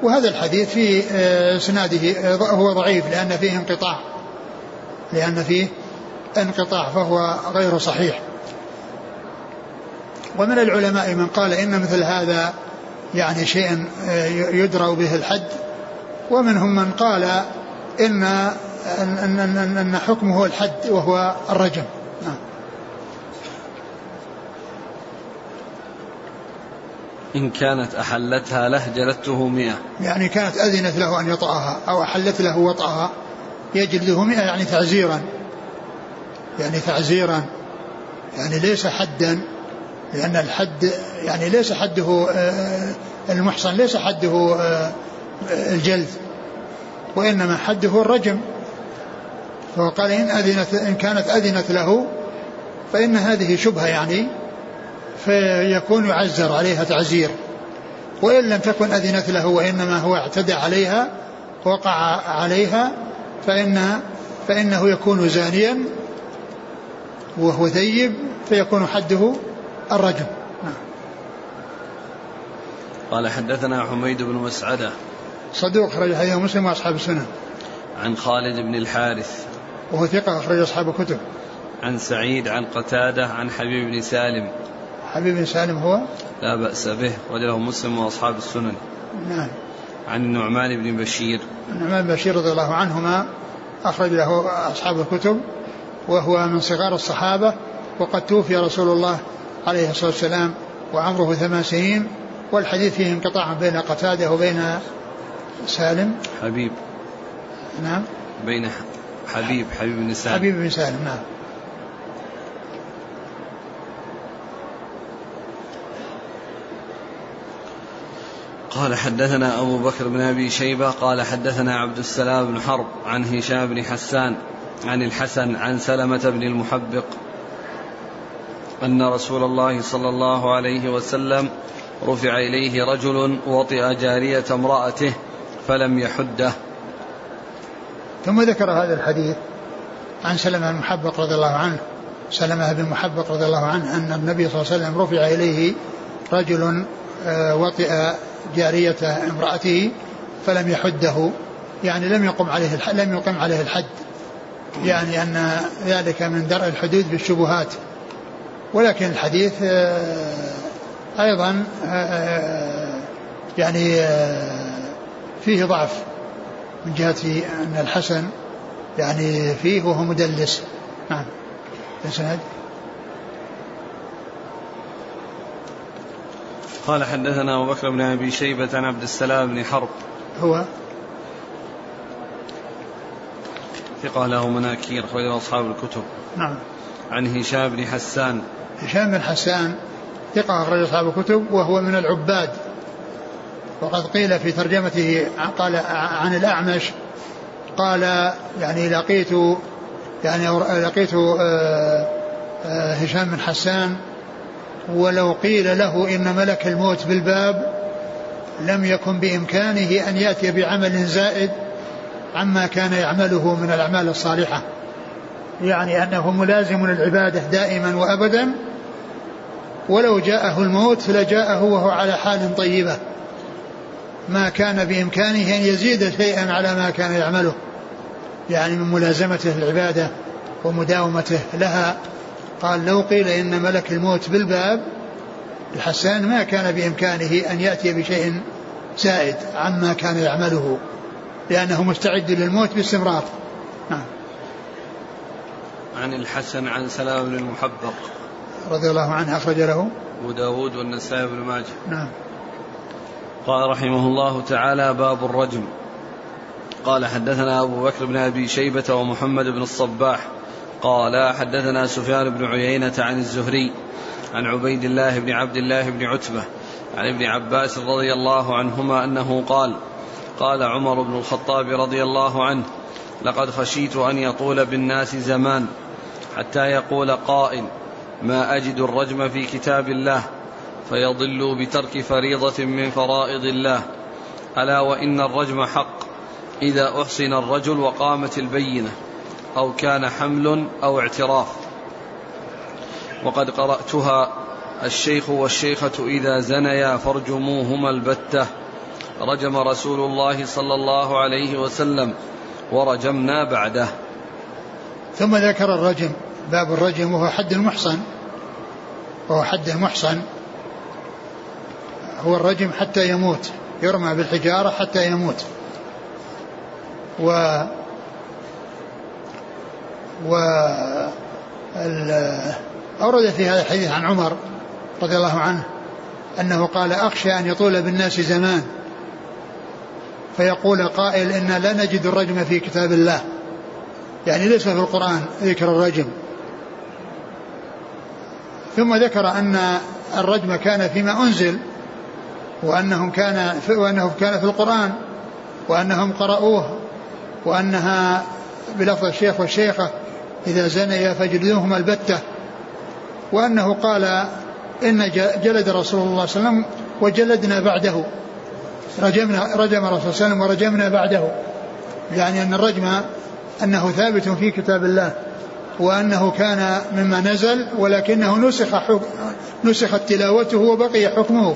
وهذا الحديث في آه، إسناده آه، هو ضعيف لأن فيه انقطاع لأن فيه انقطاع فهو غير صحيح. ومن العلماء من قال إن مثل هذا يعني شيء آه، يدرى به الحد. ومنهم من قال إن أن, أن, أن حكمه الحد وهو الرجم. نعم. إن كانت أحلتها له جلدته مئة. يعني كانت أذنت له أن يطأها أو أحلت له وطأها يجلده مئة يعني تعزيرا. يعني تعزيرا يعني ليس حدا لأن الحد يعني ليس حده آه، المحصن ليس حده آه، الجلد وإنما حده الرجم. فهو قال إن أذنت إن كانت أذنت له فإن هذه شبهة يعني فيكون يعزر عليها تعزير. وإن لم تكن أذنت له وإنما هو اعتدى عليها وقع عليها فإن فإنه يكون زانيا. وهو ثيب فيكون حده الرجم. نعم. قال حدثنا حميد بن مسعدة. صدوق خرج حديث مسلم وأصحاب السنة. عن خالد بن الحارث. وهو ثقة أخرج أصحاب الكتب. عن سعيد عن قتادة عن حبيب بن سالم. حبيب بن سالم هو؟ لا بأس به وله مسلم وأصحاب السنن. نعم. عن النعمان بن بشير. النعمان بن بشير رضي الله عنهما أخرج له أصحاب الكتب. وهو من صغار الصحابة وقد توفي رسول الله عليه الصلاة والسلام وعمره ثمان سنين والحديث فيه انقطاع بين قتادة وبين سالم. حبيب. نعم. بين حبيب حبيب بن سالم. حبيب بن سالم نعم. قال حدثنا أبو بكر بن أبي شيبة قال حدثنا عبد السلام بن حرب عن هشام بن حسان عن الحسن عن سلمة بن المحبق أن رسول الله صلى الله عليه وسلم رفع إليه رجل وطئ جارية امرأته فلم يحده. ثم ذكر هذا الحديث عن سلمة بن المحبق رضي الله عنه. سلمة بن المحبق رضي الله عنه أن النبي صلى الله عليه وسلم رفع إليه رجل آه، وطئ جارية امرأته فلم يحده. يعني لم يقم عليه لم يقم عليه الحد. يعني أن ذلك من درء الحدود بالشبهات. ولكن الحديث آه، أيضا آه، يعني فيه ضعف من جهة أن الحسن يعني فيه وهو مدلس. نعم. الإسناد قال حدثنا أبو بكر بن أبي شيبة عن عبد السلام بن حرب. هو؟ ثقة له مناكير أخرجه أصحاب الكتب. نعم. عن هشام بن حسان. هشام بن حسان ثقة أخرج أصحاب الكتب وهو من العباد. وقد قيل في ترجمته قال عن الأعمش قال يعني لقيت يعني لقيت آه، آه، هشام بن حسان ولو قيل له إن ملك الموت بالباب لم يكن بإمكانه أن يأتي بعمل زائد عما كان يعمله من الأعمال الصالحة. يعني أنه ملازم للعبادة دائما وأبدا. ولو جاءه الموت لجاءه وهو على حال طيبة. ما كان بإمكانه أن يزيد شيئا على ما كان يعمله. يعني من ملازمته العبادة ومداومته لها. قال لو قيل إن ملك الموت بالباب الحسان ما كان بإمكانه أن يأتي بشيء زائد عما كان يعمله. لأنه مستعد للموت باستمرار. نعم. عن الحسن عن سلام بن المحبق. رضي الله عنه أخرج له. أبو داود والنسائي بن ماجه. نعم. قال رحمه الله تعالى باب الرجم. قال حدثنا أبو بكر بن أبي شيبة ومحمد بن الصباح. قال حدثنا سفيان بن عيينة عن الزهري عن عبيد الله بن عبد الله بن عتبة عن ابن عباس رضي الله عنهما أنه قال قال عمر بن الخطاب رضي الله عنه لقد خشيت أن يطول بالناس زمان حتى يقول قائل ما أجد الرجم في كتاب الله فيضلوا بترك فريضة من فرائض الله. ألا وإن الرجم حق إذا أحسن الرجل وقامت البينة أو كان حمل أو اعتراف. وقد قرأتها الشيخ والشيخة إذا زنيا فارجموهما البتة رجم رسول الله صلى الله عليه وسلم ورجمنا بعده. ثم ذكر الرجم باب الرجم وهو حد المحصن. وهو حد المحصن. هو الرجم حتى يموت يرمى بالحجارة حتى يموت. و و أورد في هذا الحديث عن عمر رضي الله عنه أنه قال أخشى أن يطول بالناس زمان. فيقول قائل إن لا نجد الرجم في كتاب الله. يعني ليس في القرآن ذكر الرجم. ثم ذكر أن الرجم كان فيما أنزل وأنهم كان في وأنه كان في القرآن وأنهم قرأوه وأنها بلفظ الشيخ والشيخة إذا زنيا فجلدوهما البتة. وأنه قال إن جلد رسول الله صلى الله عليه وسلم وجلدنا بعده. رجمنا رجم الرسول صلى الله عليه وسلم ورجمنا بعده. يعني أن الرجم أنه ثابت في كتاب الله وأنه كان مما نزل ولكنه نسخ نسخت تلاوته وبقي حكمه.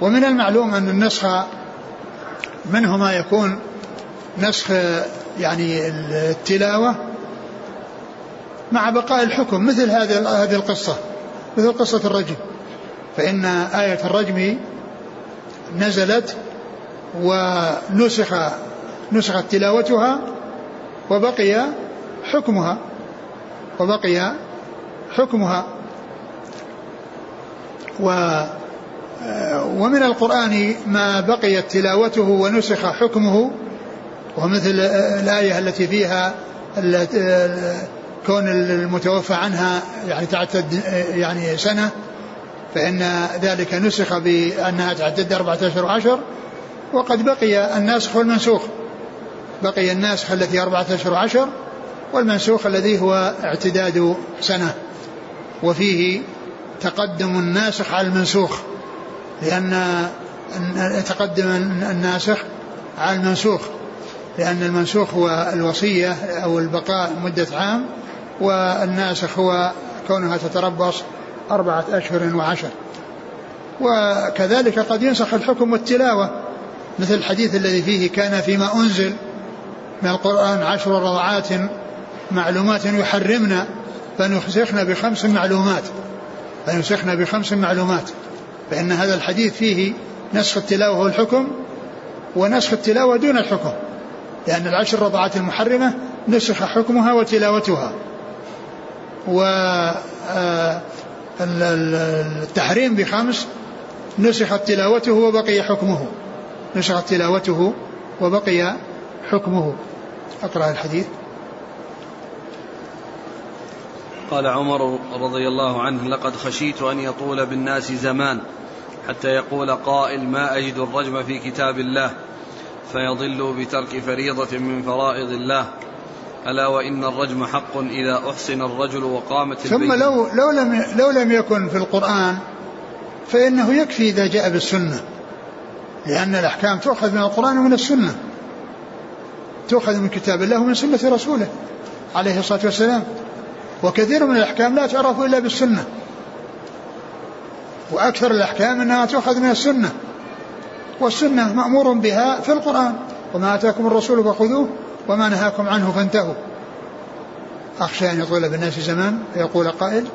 ومن المعلوم أن النسخ منه ما يكون نسخ يعني التلاوة مع بقاء الحكم مثل هذه هذه القصة مثل قصة الرجم. فإن آية الرجم نزلت ونسخ نسخت تلاوتها وبقي حكمها وبقي حكمها. و ومن القرآن ما بقيت تلاوته ونسخ حكمه ومثل الآية التي فيها كون المتوفى عنها يعني تعتد يعني سنة فإن ذلك نسخ بأنها تعتد أربعة أشهر وعشر وقد بقي الناسخ والمنسوخ. بقي الناسخ الذي أربعة أشهر وعشر والمنسوخ الذي هو اعتداد سنة. وفيه تقدم الناسخ على المنسوخ لأن تقدم الناسخ على المنسوخ لأن المنسوخ هو الوصية أو البقاء مدة عام والناسخ هو كونها تتربص أربعة أشهر وعشر. وكذلك قد ينسخ الحكم والتلاوة مثل الحديث الذي فيه كان فيما أنزل من القرآن عشر رضعات معلومات يحرمنا فنسخنا بخمس معلومات. فنسخنا بخمس معلومات. فإن هذا الحديث فيه نسخ التلاوة والحكم ونسخ التلاوة دون الحكم لأن العشر رضعات المحرمة نسخ حكمها وتلاوتها. و آه، التحريم بخمس نسخت تلاوته وبقي حكمه. نسخت تلاوته وبقي حكمه. أقرأ الحديث. قال عمر رضي الله عنه لقد خشيت أن يطول بالناس زمان حتى يقول قائل ما أجد الرجم في كتاب الله فيضل بترك فريضة من فرائض الله. ألا وإن الرجم حق إذا أحسن الرجل وقامت ثم لو لو لم لو لم يكن في القرآن فإنه يكفي إذا جاء بالسنة لأن الأحكام تؤخذ من القرآن ومن السنة. تؤخذ من كتاب الله ومن سنة رسوله عليه الصلاة والسلام. وكثير من الأحكام لا تعرف إلا بالسنة. وأكثر الأحكام أنها تؤخذ من السنة. والسنة مأمور بها في القرآن. وما آتاكم الرسول فخذوه. وما نهاكم عنه فانتهوا. أخشى أن يطول بالناس زمان فيقول قائل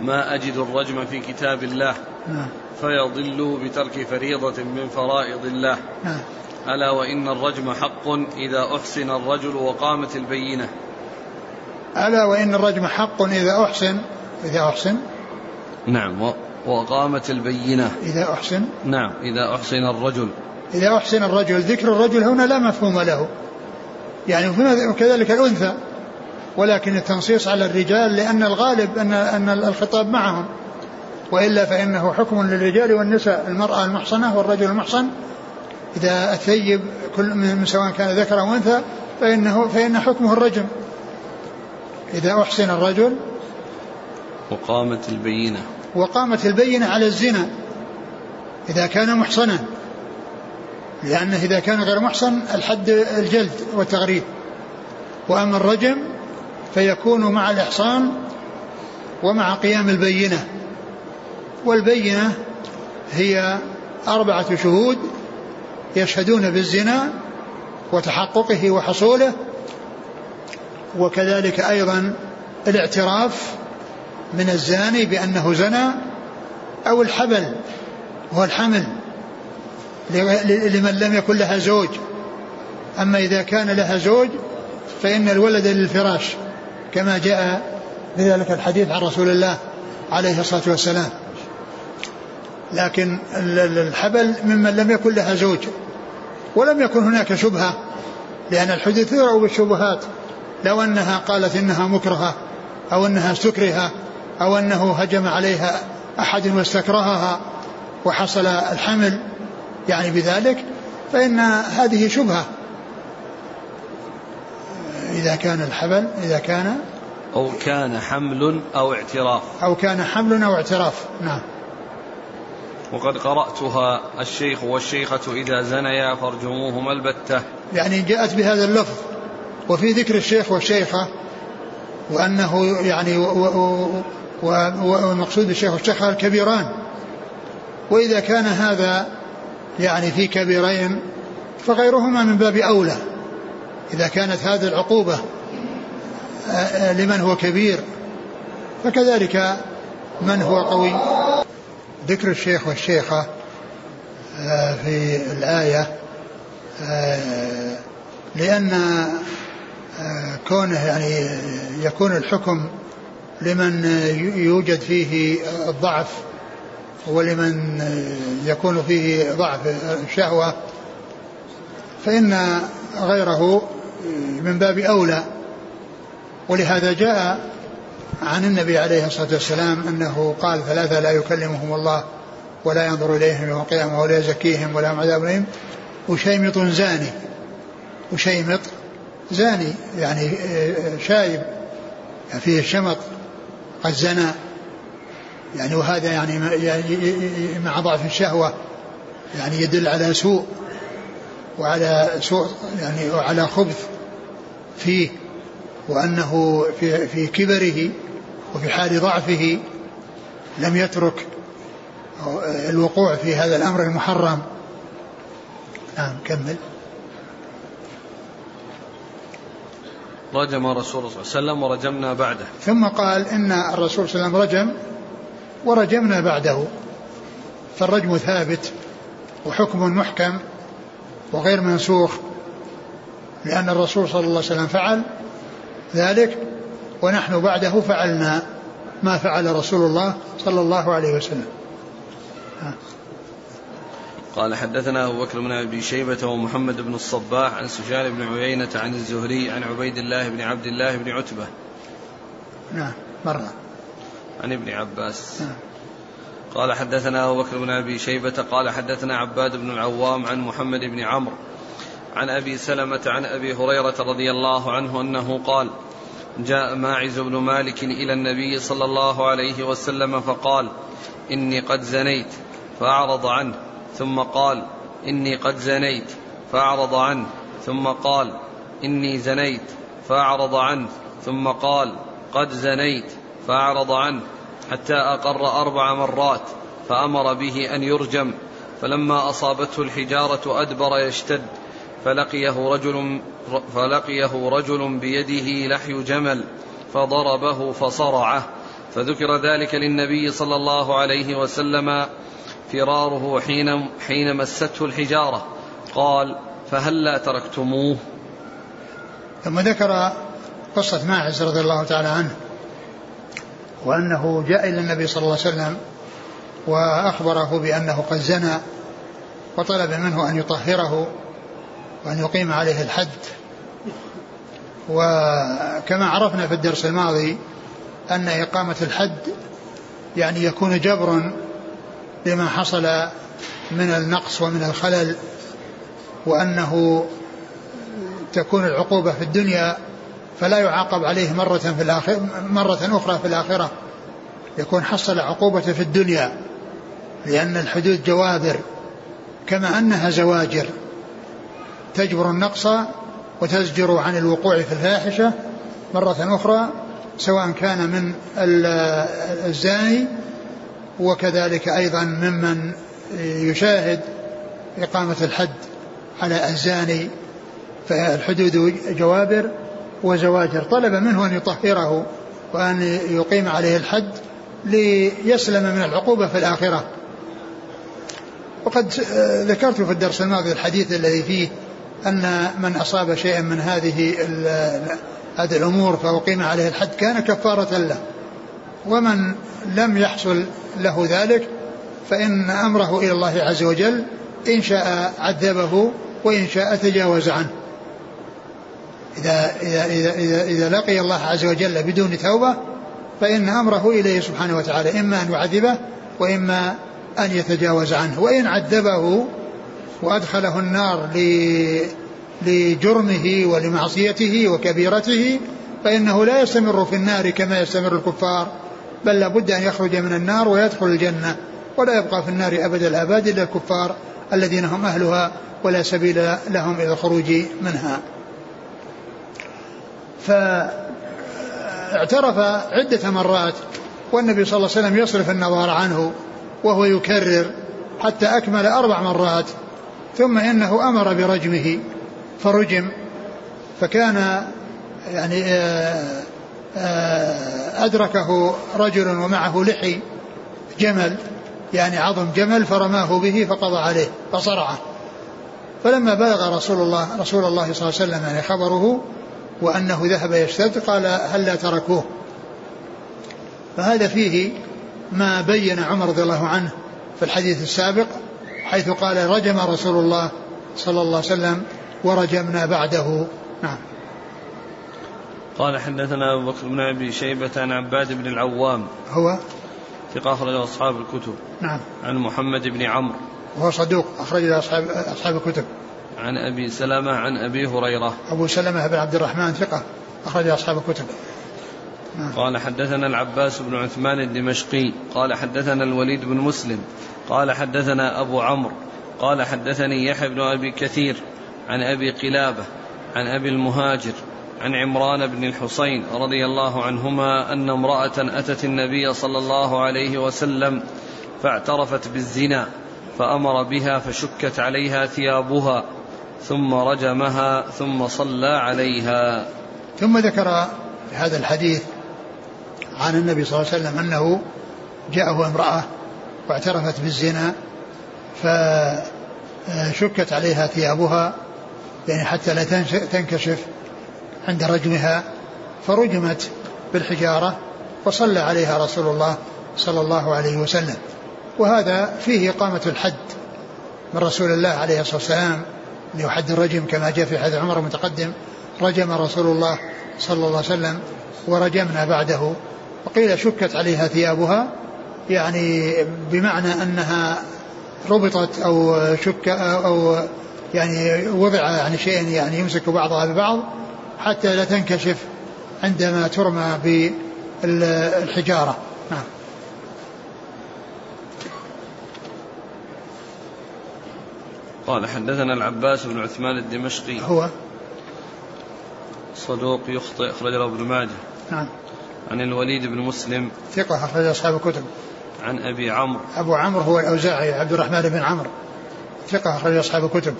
ما أجد الرجم في كتاب الله نعم. فيضل بترك فريضة من فرائض الله. نعم. ألا وإن الرجم حق إذا أحسن الرجل وقامت البينة. ألا وإن الرجم حق إذا أحسن إذا أحسن. نعم وقامت البينة. إذا أحسن. نعم إذا أحسن الرجل. إذا أحسن الرجل ذكر الرجل هنا لا مفهوم له. يعني وكذلك الأنثى. ولكن التنصيص على الرجال لأن الغالب أن أن الخطاب معهم. وإلا فإنه حكم للرجال والنساء. المرأة المحصنة والرجل المحصن. إذا الثيب كل من سواء كان ذكر أو أنثى فإنه فإن حكمه الرجم. إذا أحسن الرجل وقامت البينة. وقامت البينة على الزنا. إذا كان محصنا. لأنه إذا كان غير محصن الحد الجلد والتغريب. وأما الرجم فيكون مع الإحصان ومع قيام البينة. والبينة هي أربعة شهود يشهدون بالزنا وتحققه وحصوله وكذلك أيضا الاعتراف من الزاني بأنه زنى أو الحبل هو الحمل. لمن لم يكن لها زوج. أما إذا كان لها زوج فإن الولد للفراش كما جاء بذلك الحديث عن رسول الله عليه الصلاة والسلام. لكن الحبل ممن لم يكن لها زوج. ولم يكن هناك شبهة لأن الحدود تدرأ بالشبهات. لو أنها قالت إنها مكرهة أو أنها استكرهة أو أنه هجم عليها أحد واستكرهها وحصل الحمل يعني بذلك فإن هذه شبهة. إذا كان الحبل إذا كان أو كان حمل أو اعتراف. أو كان حمل أو اعتراف نعم. وقد قرأتها الشيخ والشيخة إذا زنيا فارجموهما البتة. يعني جاءت بهذا اللفظ. وفي ذكر الشيخ والشيخة وأنه يعني والمقصود بالشيخ والشيخة الكبيران. وإذا كان هذا يعني في كبيرين فغيرهما من باب أولى. إذا كانت هذه العقوبة آه، آه، لمن هو كبير فكذلك من هو قوي. ذكر الشيخ والشيخة آه، في الآية لأن كونه يعني يكون الحكم لمن يوجد فيه الضعف ولمن يكون فيه ضعف الشهوة فإن غيره من باب أولى. ولهذا جاء عن النبي عليه الصلاة والسلام أنه قال ثلاثة لا يكلمهم الله ولا ينظر إليهم يوم القيامة ولا يزكيهم ولا عذاب عليهم وشيمط زاني وشيمط زاني يعني شايب يعني فيه الشمط قد زنى. يعني وهذا يعني مع ضعف الشهوة يعني يدل على سوء وعلى سوء يعني وعلى خبث فيه وأنه في, في كبره وفي حال ضعفه لم يترك الوقوع في هذا الأمر المحرم. نعم كمل. رجم رسول الله صلى الله عليه وسلم ورجمنا بعده. ثم قال إن الرسول صلى الله عليه وسلم رجم ورجمنا بعده. فالرجم ثابت وحكم محكم وغير منسوخ لأن الرسول صلى الله عليه وسلم فعل ذلك ونحن بعده فعلنا ما فعل رسول الله صلى الله عليه وسلم. قال حدثنا أبو بكر بن أبي شيبة ومحمد بن الصباح عن سفيان بن عيينة عن الزهري عن عبيد الله بن عبد الله بن عتبة. نعم مرة. عن ابن عباس نعم. قال حدثنا أبو بكر بن أبي شيبة قال حدثنا عباد بن العوام عن محمد بن عمرو عن أبي سلمة عن أبي هريرة رضي الله عنه أنه قال جاء ماعز بن مالك إلى النبي صلى الله عليه وسلم فقال إني قد زنيت فأعرض عنه ثم قال إني قد زنيت فأعرض عنه ثم قال إني زنيت فأعرض عنه ثم قال قد زنيت فأعرض عنه حتى أقر أربع مرات فأمر به أن يرجم فلما أصابته الحجارة أدبر يشتد فلقيه رجل فلقيه رجل بيده لحي جمل فضربه فصرعه فذكر ذلك للنبي صلى الله عليه وسلم فراره حين حين مسته الحجارة. قال فهلا تركتموه؟ ثم ذكر قصة ماعز رضي الله تعالى عنه. وأنه جاء إلى النبي صلى الله عليه وسلم وأخبره بأنه قد زنى وطلب منه أن يطهره وأن يقيم عليه الحد. وكما عرفنا في الدرس الماضي أن إقامة الحد يعني يكون جبرا لما حصل من النقص ومن الخلل وأنه تكون العقوبة في الدنيا فلا يعاقب عليه مرة في الآخرة مرة أخرى في الآخرة. يكون حصل عقوبة في الدنيا لأن الحدود جوابر كما أنها زواجر. تجبر النقص وتزجر عن الوقوع في الفاحشة مرة أخرى سواء كان من الزاني وكذلك أيضا ممن يشاهد إقامة الحد على الزاني فالحدود جوابر. وزواجر. طلب منه أن يطهره وأن يقيم عليه الحد ليسلم من العقوبة في الآخرة. وقد ذكرت في الدرس الماضي الحديث الذي فيه أن من أصاب شيئا من هذه هذه الأمور فأقيم عليه الحد كان كفارة له. ومن لم يحصل له ذلك فإن أمره إلى الله عز وجل إن شاء عذبه وإن شاء تجاوز عنه. إذا, إذا, إذا, إذا, إذا لقي الله عز وجل بدون توبة فإن أمره إليه سبحانه وتعالى إما أن يعذبه وإما أن يتجاوز عنه. وإن عذبه وأدخله النار لجرمه ولمعصيته وكبيرته فإنه لا يستمر في النار كما يستمر الكفار بل لابد أن يخرج من النار ويدخل الجنة. ولا يبقى في النار أبد الآباد إلا الكفار الذين هم أهلها ولا سبيل لهم إلى الخروج منها. فاعترف عدة مرات والنبي صلى الله عليه وسلم يصرف النظر عنه وهو يكرر حتى أكمل أربع مرات ثم إنه أمر برجمه فرجم فكان يعني آه، آه، أدركه رجل ومعه لحي جمل يعني عظم جمل فرماه به فقضى عليه فصرعه. فلما بلغ رسول الله رسول الله صلى الله عليه وسلم يعني خبره وأنه ذهب يشتد قال هل لا تركوه؟ فهذا فيه ما بين عمر رضي الله عنه في الحديث السابق حيث قال رجم رسول الله صلى الله عليه وسلم ورجمنا بعده. نعم. قال حدثنا أبو بكر بن أبي شيبة عن عباد بن العوام. هو؟ ثقة أخرج أصحاب الكتب. نعم. عن محمد بن عمرو. وهو صدوق أخرج أصحاب أصحاب الكتب. عن أبي سلمة عن أبي هريرة. أبو سلمة بن عبد الرحمن ثقة أخرج أصحاب الكتب. نعم. قال حدثنا العباس بن عثمان الدمشقي قال حدثنا الوليد بن مسلم قال حدثنا أبو عمرو قال حدثني يحيى بن أبي كثير عن أبي قلابة عن أبي المهاجر عن عمران بن الحصين رضي الله عنهما أن امرأة أتت النبي صلى الله عليه وسلم فاعترفت بالزنا فأمر بها فشكت عليها ثيابها. ثم رجمها ثم صلى عليها. ثم ذكر هذا الحديث عن النبي صلى الله عليه وسلم أنه جاءه امرأة واعترفت بالزنا فشكت عليها ثيابها يعني حتى لا تنكشف عند رجمها فرجمت بالحجارة وصلى عليها رسول الله صلى الله عليه وسلم. وهذا فيه إقامة الحد من رسول الله عليه الصلاة والسلام. ليحد الرجم كما جاء في حديث عمر المتقدم رجم رسول الله صلى الله عليه وسلم ورجمنا بعده. وقيل شكت عليها ثيابها يعني بمعنى أنها ربطت أو شك أو يعني وضع يعني شيء يعني يمسك بعضها ببعض حتى لا تنكشف عندما ترمى بالحجارة. نعم. قال حدثنا العباس بن عثمان الدمشقي. هو صدوق يخطئ أخرج له ابن ماجه. نعم. عن الوليد بن مسلم. ثقة أخرج أصحاب الكتب. عن أبي عمرو. أبو عمرو هو الأوزاعي عبد الرحمن بن عمرو. ثقة أخرج أصحاب الكتب.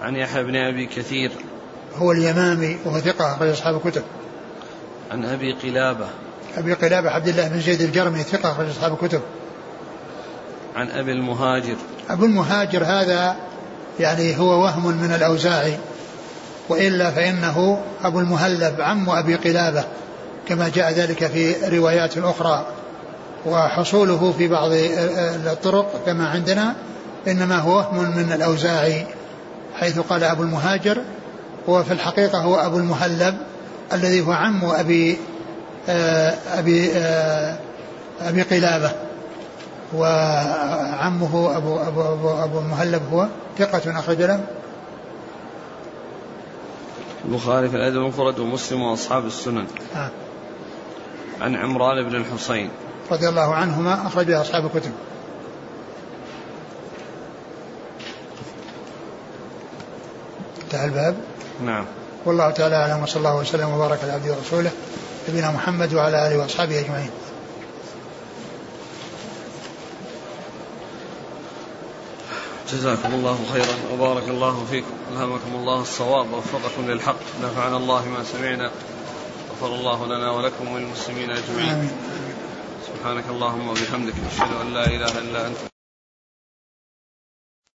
عن يحيى بن أبي كثير. هو اليمامي وهو ثقة أخرج أصحاب الكتب. عن أبي قلابة. أبي قلابة عبد الله بن زيد الجرمي ثقة أخرج أصحاب الكتب. عن أبي المهاجر. أبو المهاجر هذا يعني هو وهم من الأوزاعي وإلا فإنه أبو المهلب عم أبي قلابة كما جاء ذلك في روايات أخرى. وحصوله في بعض الطرق كما عندنا إنما هو وهم من الأوزاعي حيث قال أبو المهاجر هو في الحقيقة هو أبو المهلب الذي هو عم أبي آه، أبي آه، أبي قلابة. وعمه أبو أبو أبو, أبو المهلب هو ثقة أخرج له. البخاري في الأدب المفرد ومسلم وأصحاب السنن. آه. عن عمران بن الحصين رضي الله عنهما أخرجها أصحاب الكتب. انتهى الباب. نعم. والله تعالى أعلم وصلى الله وسلم وبارك على عبده ورسوله نبينا محمد وعلى آله وأصحابه أجمعين. جزاكم الله خيرا وبارك الله فيكم. ألهمكم الله الصواب ووفقكم للحق. نفعنا الله ما سمعنا غفر الله لنا ولكم وللمسلمين أجمعين. سبحانك اللهم وبحمدك نشهد أن لا إله إلا أنت.